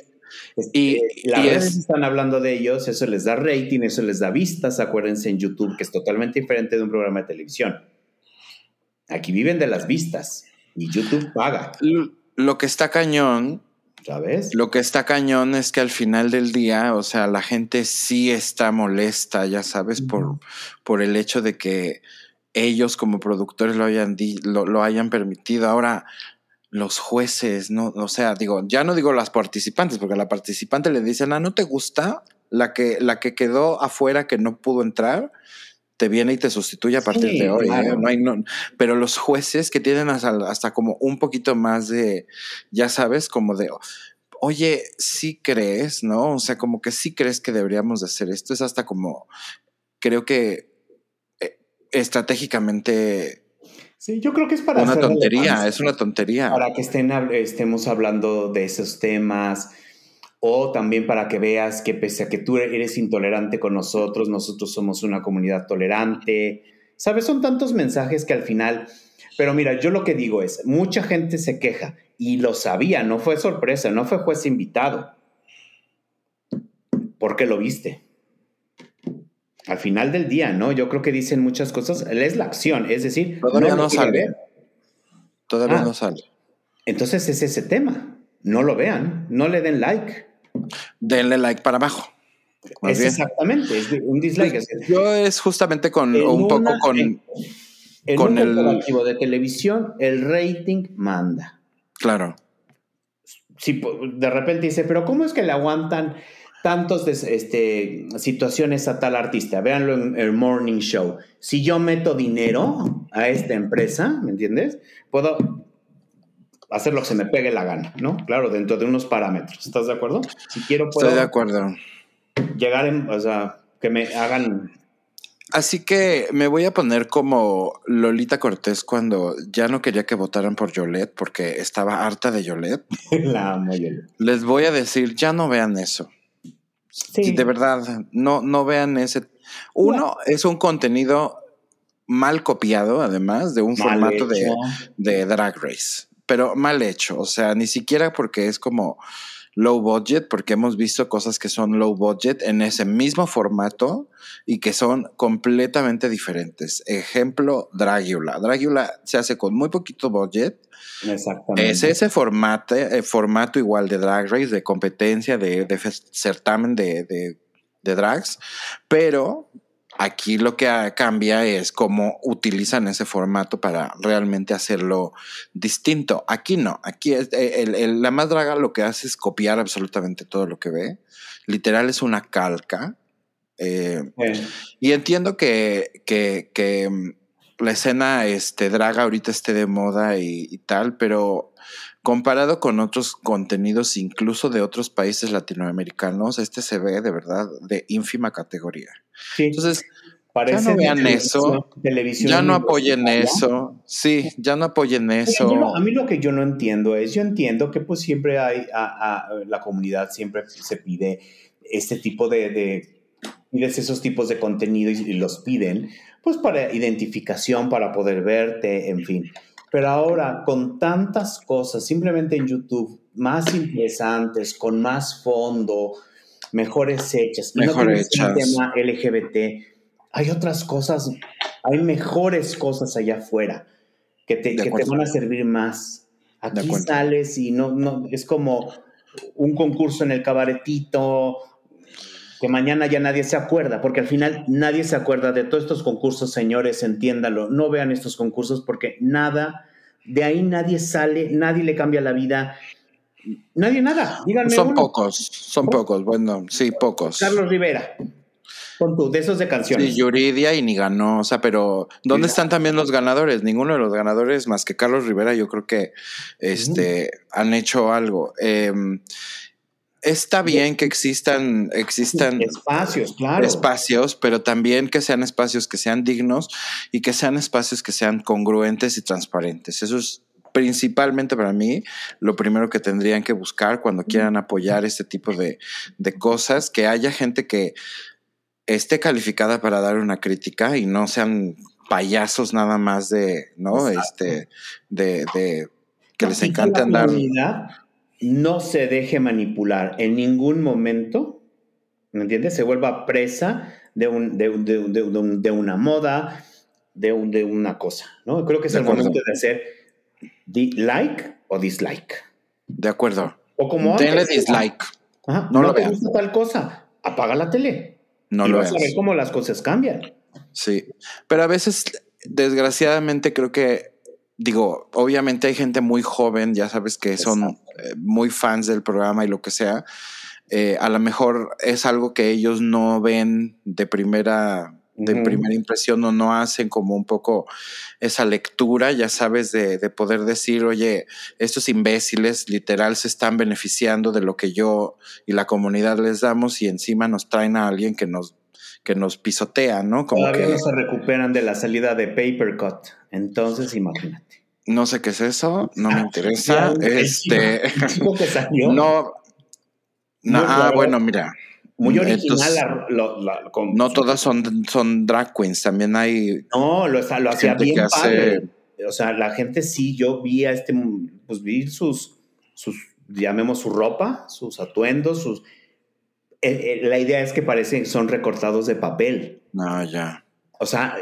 y, las redes están hablando de ellos, eso les da rating, eso les da vistas, acuérdense en YouTube, que es totalmente diferente de un programa de televisión. Aquí viven de las vistas y YouTube paga. Lo que está cañón ¿Sabes? Lo que está cañón es que al final del día, o sea, la gente sí está molesta, ya sabes, por, por el hecho de que ellos como productores lo hayan, lo, lo hayan permitido. Ahora, los jueces, no, o sea, digo, ya no digo las participantes, porque a la participante le dicen, ah, ¿no te gusta? La que, la que quedó afuera que no pudo entrar, te viene y te sustituye a partir de hoy. ¿eh? No hay, no, pero los jueces que tienen hasta, como un poquito más de, ya sabes, como de, oye, sí crees, ¿no? O sea, como que sí crees que deberíamos de hacer esto. Es hasta como, creo que eh, estratégicamente... Sí, yo creo que es para... Una tontería, es una tontería. Para que estén, estemos hablando de esos temas o también para que veas que pese a que tú eres intolerante con nosotros, nosotros somos una comunidad tolerante. ¿Sabes? Son tantos mensajes que al final... Pero mira, yo lo que digo es, mucha gente se queja y lo sabía, no fue sorpresa, no fue juez invitado. ¿Por qué lo viste? Al final del día, ¿no? Yo creo que dicen muchas cosas. Es la acción, es decir, todavía no, sale. Todavía ah. no sale. Entonces es ese tema. No lo vean, no le den like. Denle like para abajo. Es exactamente, es un dislike. Yo es justamente con un poco con, en, con el de televisión, el rating manda. Claro. Si de repente dice, pero ¿cómo es que le aguantan tantas este, situaciones a tal artista? Véanlo en el morning show. Si yo meto dinero a esta empresa, ¿me entiendes? Puedo hacer lo que se me pegue la gana, ¿no? Claro, dentro de unos parámetros. ¿Estás de acuerdo? Si quiero puedo Estoy de acuerdo. Llegar en, o sea, que me hagan Así que me voy a poner como Lolita Cortés cuando ya no quería que votaran por Yolette porque estaba harta de Yolette. La amo Yolette. Les voy a decir, ya no vean eso. Sí. De verdad, no, no vean ese. Uno, es un contenido mal copiado, además, de un formato de, de Drag Race pero mal hecho, o sea, ni siquiera porque es como low budget, porque hemos visto cosas que son low budget en ese mismo formato y que son completamente diferentes. Ejemplo, Dragula. Dragula se hace con muy poquito budget. Exactamente. Es ese formato, eh, formato igual de Drag Race, de competencia, de, certamen de, de drags, pero Aquí lo que cambia es cómo utilizan ese formato para realmente hacerlo distinto. Aquí no, aquí es, eh, la más draga lo que hace es copiar absolutamente todo lo que ve. Literal es una calca. Eh, y entiendo que, que, mm, la escena este, draga ahorita esté de moda y tal, pero comparado con otros contenidos, incluso de otros países latinoamericanos, este se ve de verdad de ínfima categoría. Entonces, ya no vean eso, ya no apoyen eso, sí, ya no apoyen eso. a mí lo que yo no entiendo es, yo entiendo que pues siempre hay, a, la comunidad siempre se pide este tipo de, de pides esos tipos de contenido y los piden, pues para identificación, para poder verte, en fin. Pero ahora, con tantas cosas, simplemente en YouTube, más interesantes, con más fondo, mejores hechas, mejor hechas. tema LGBT, hay otras cosas, hay mejores cosas allá afuera que te, que te van a servir más. Aquí sales y no, no, es como un concurso en el cabaretito, que mañana ya nadie se acuerda, porque al final nadie se acuerda de todos estos concursos, señores, entiéndalo, no vean estos concursos porque nada, de ahí nadie sale, nadie le cambia la vida, nadie nada, díganme. Son pocos, son pocos, bueno, sí, pocos. Carlos Rivera. Con tú, de esos de canciones. Sí, Yuridia y ni ganó, o sea, pero ¿dónde están también los ganadores? Ninguno de los ganadores más que Carlos Rivera, yo creo que este, han hecho algo. Eh, está bien que existan, existan espacios, claro. Espacios, pero también que sean espacios que sean dignos y que sean espacios que sean congruentes y transparentes. Eso es principalmente para mí lo primero que tendrían que buscar cuando quieran apoyar este tipo de, cosas, que haya gente que esté calificada para dar una crítica y no sean payasos nada más de, ¿no? Este, de, de que les encanta andar no se deje manipular en ningún momento, ¿me entiendes? Se vuelva presa de, un, de, de, una moda, de, de una cosa, ¿no? Creo que es el momento de hacer like o dislike. De acuerdo. O como Denle dislike. no, no, lo te gusta tal cosa, apaga la tele. No y lo vas a ver cómo las cosas cambian. Sí, pero a veces, desgraciadamente, creo que, digo, obviamente hay gente muy joven, ya sabes que son muy fans del programa y lo que sea. Eh, a lo mejor es algo que ellos no ven de primera de primera impresión o no hacen como un poco esa lectura, ya sabes, de, de, poder decir, oye, estos imbéciles literal se están beneficiando de lo que yo y la comunidad les damos y encima nos traen a alguien que nos, que nos pisotea, ¿no? Como Todavía que no se recuperan de la salida de Papercut, entonces imagínate. No sé qué es eso, no me interesa. este, no, no, ah, bueno, mira. Muy original. no todas son, son drag queens, también hay. No, lo, lo hacía bien padre. O sea, la gente sí, yo vi a este, pues vi sus, sus, llamemos su ropa, sus atuendos, sus. Eh, eh, la idea es que parecen, son recortados de papel. No, ya. O sea,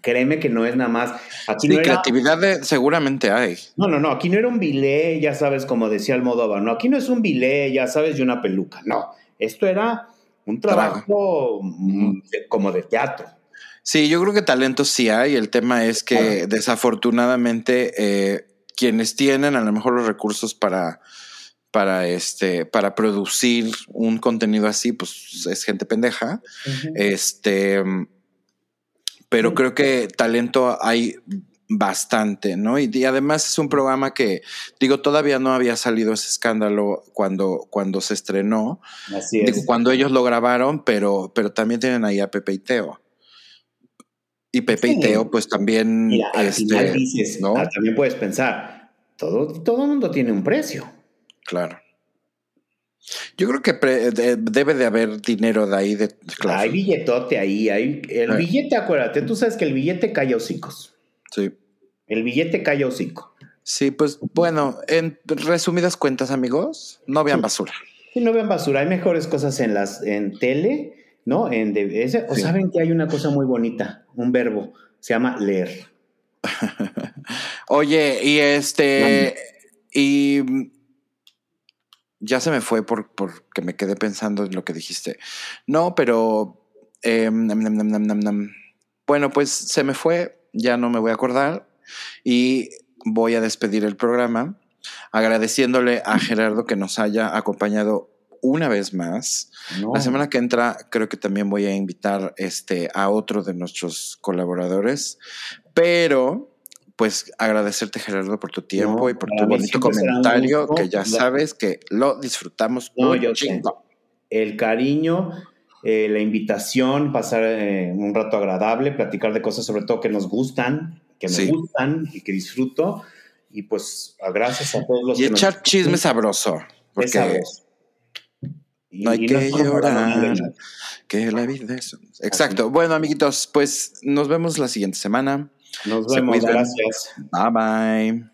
créeme que no es nada más. Aquí sí, creatividad seguramente hay. No, no, no. Aquí no era un bilé, ya sabes, como decía Almodóvar. No, aquí no es un bilé, ya sabes, y una peluca. No. Esto era un trabajo como de teatro. Sí, yo creo que talento sí hay. El tema es que desafortunadamente eh, quienes tienen a lo mejor los recursos para, para, este, para producir un contenido así, pues es gente pendeja. Este, pero creo que talento hay bastante, ¿no? Y, además es un programa que, digo, todavía no había salido ese escándalo cuando, cuando se estrenó. Así es. cuando ellos lo grabaron, pero, pero también tienen ahí a Pepe y Teo. Y Pepe y Teo, pues también. este, ¿no? Ah, también puedes pensar, todo, todo mundo tiene un precio. Claro. Yo creo que debe de haber dinero de ahí. De, Hay billetote ahí. Hay, el billete, acuérdate, tú sabes que el billete cae hocicos. Sí. El billete cae hocico. Sí, pues bueno, en resumidas cuentas, amigos, no vean basura. Sí, no vean basura. Hay mejores cosas en las en tele, ¿no? En o saben que hay una cosa muy bonita, un verbo, se llama leer. Oye, y este y ya se me fue por porque me quedé pensando en lo que dijiste. No, pero eh, bueno, pues se me fue ya no me voy a acordar y voy a despedir el programa agradeciéndole a Gerardo que nos haya acompañado una vez más. La semana que entra creo que también voy a invitar este, a otro de nuestros colaboradores, pero pues agradecerte Gerardo por tu tiempo y por tu bonito comentario que ya sabes que lo disfrutamos mucho. El cariño eh, la invitación, pasar eh, un rato agradable, platicar de cosas sobre todo que nos gustan, que me gustan y que disfruto. Y pues gracias a todos los y echar chisme sabroso. Porque no hay que llorar, que la vida es... Exacto. Bueno, amiguitos, pues nos vemos la siguiente semana. Nos vemos, gracias. Bye bye.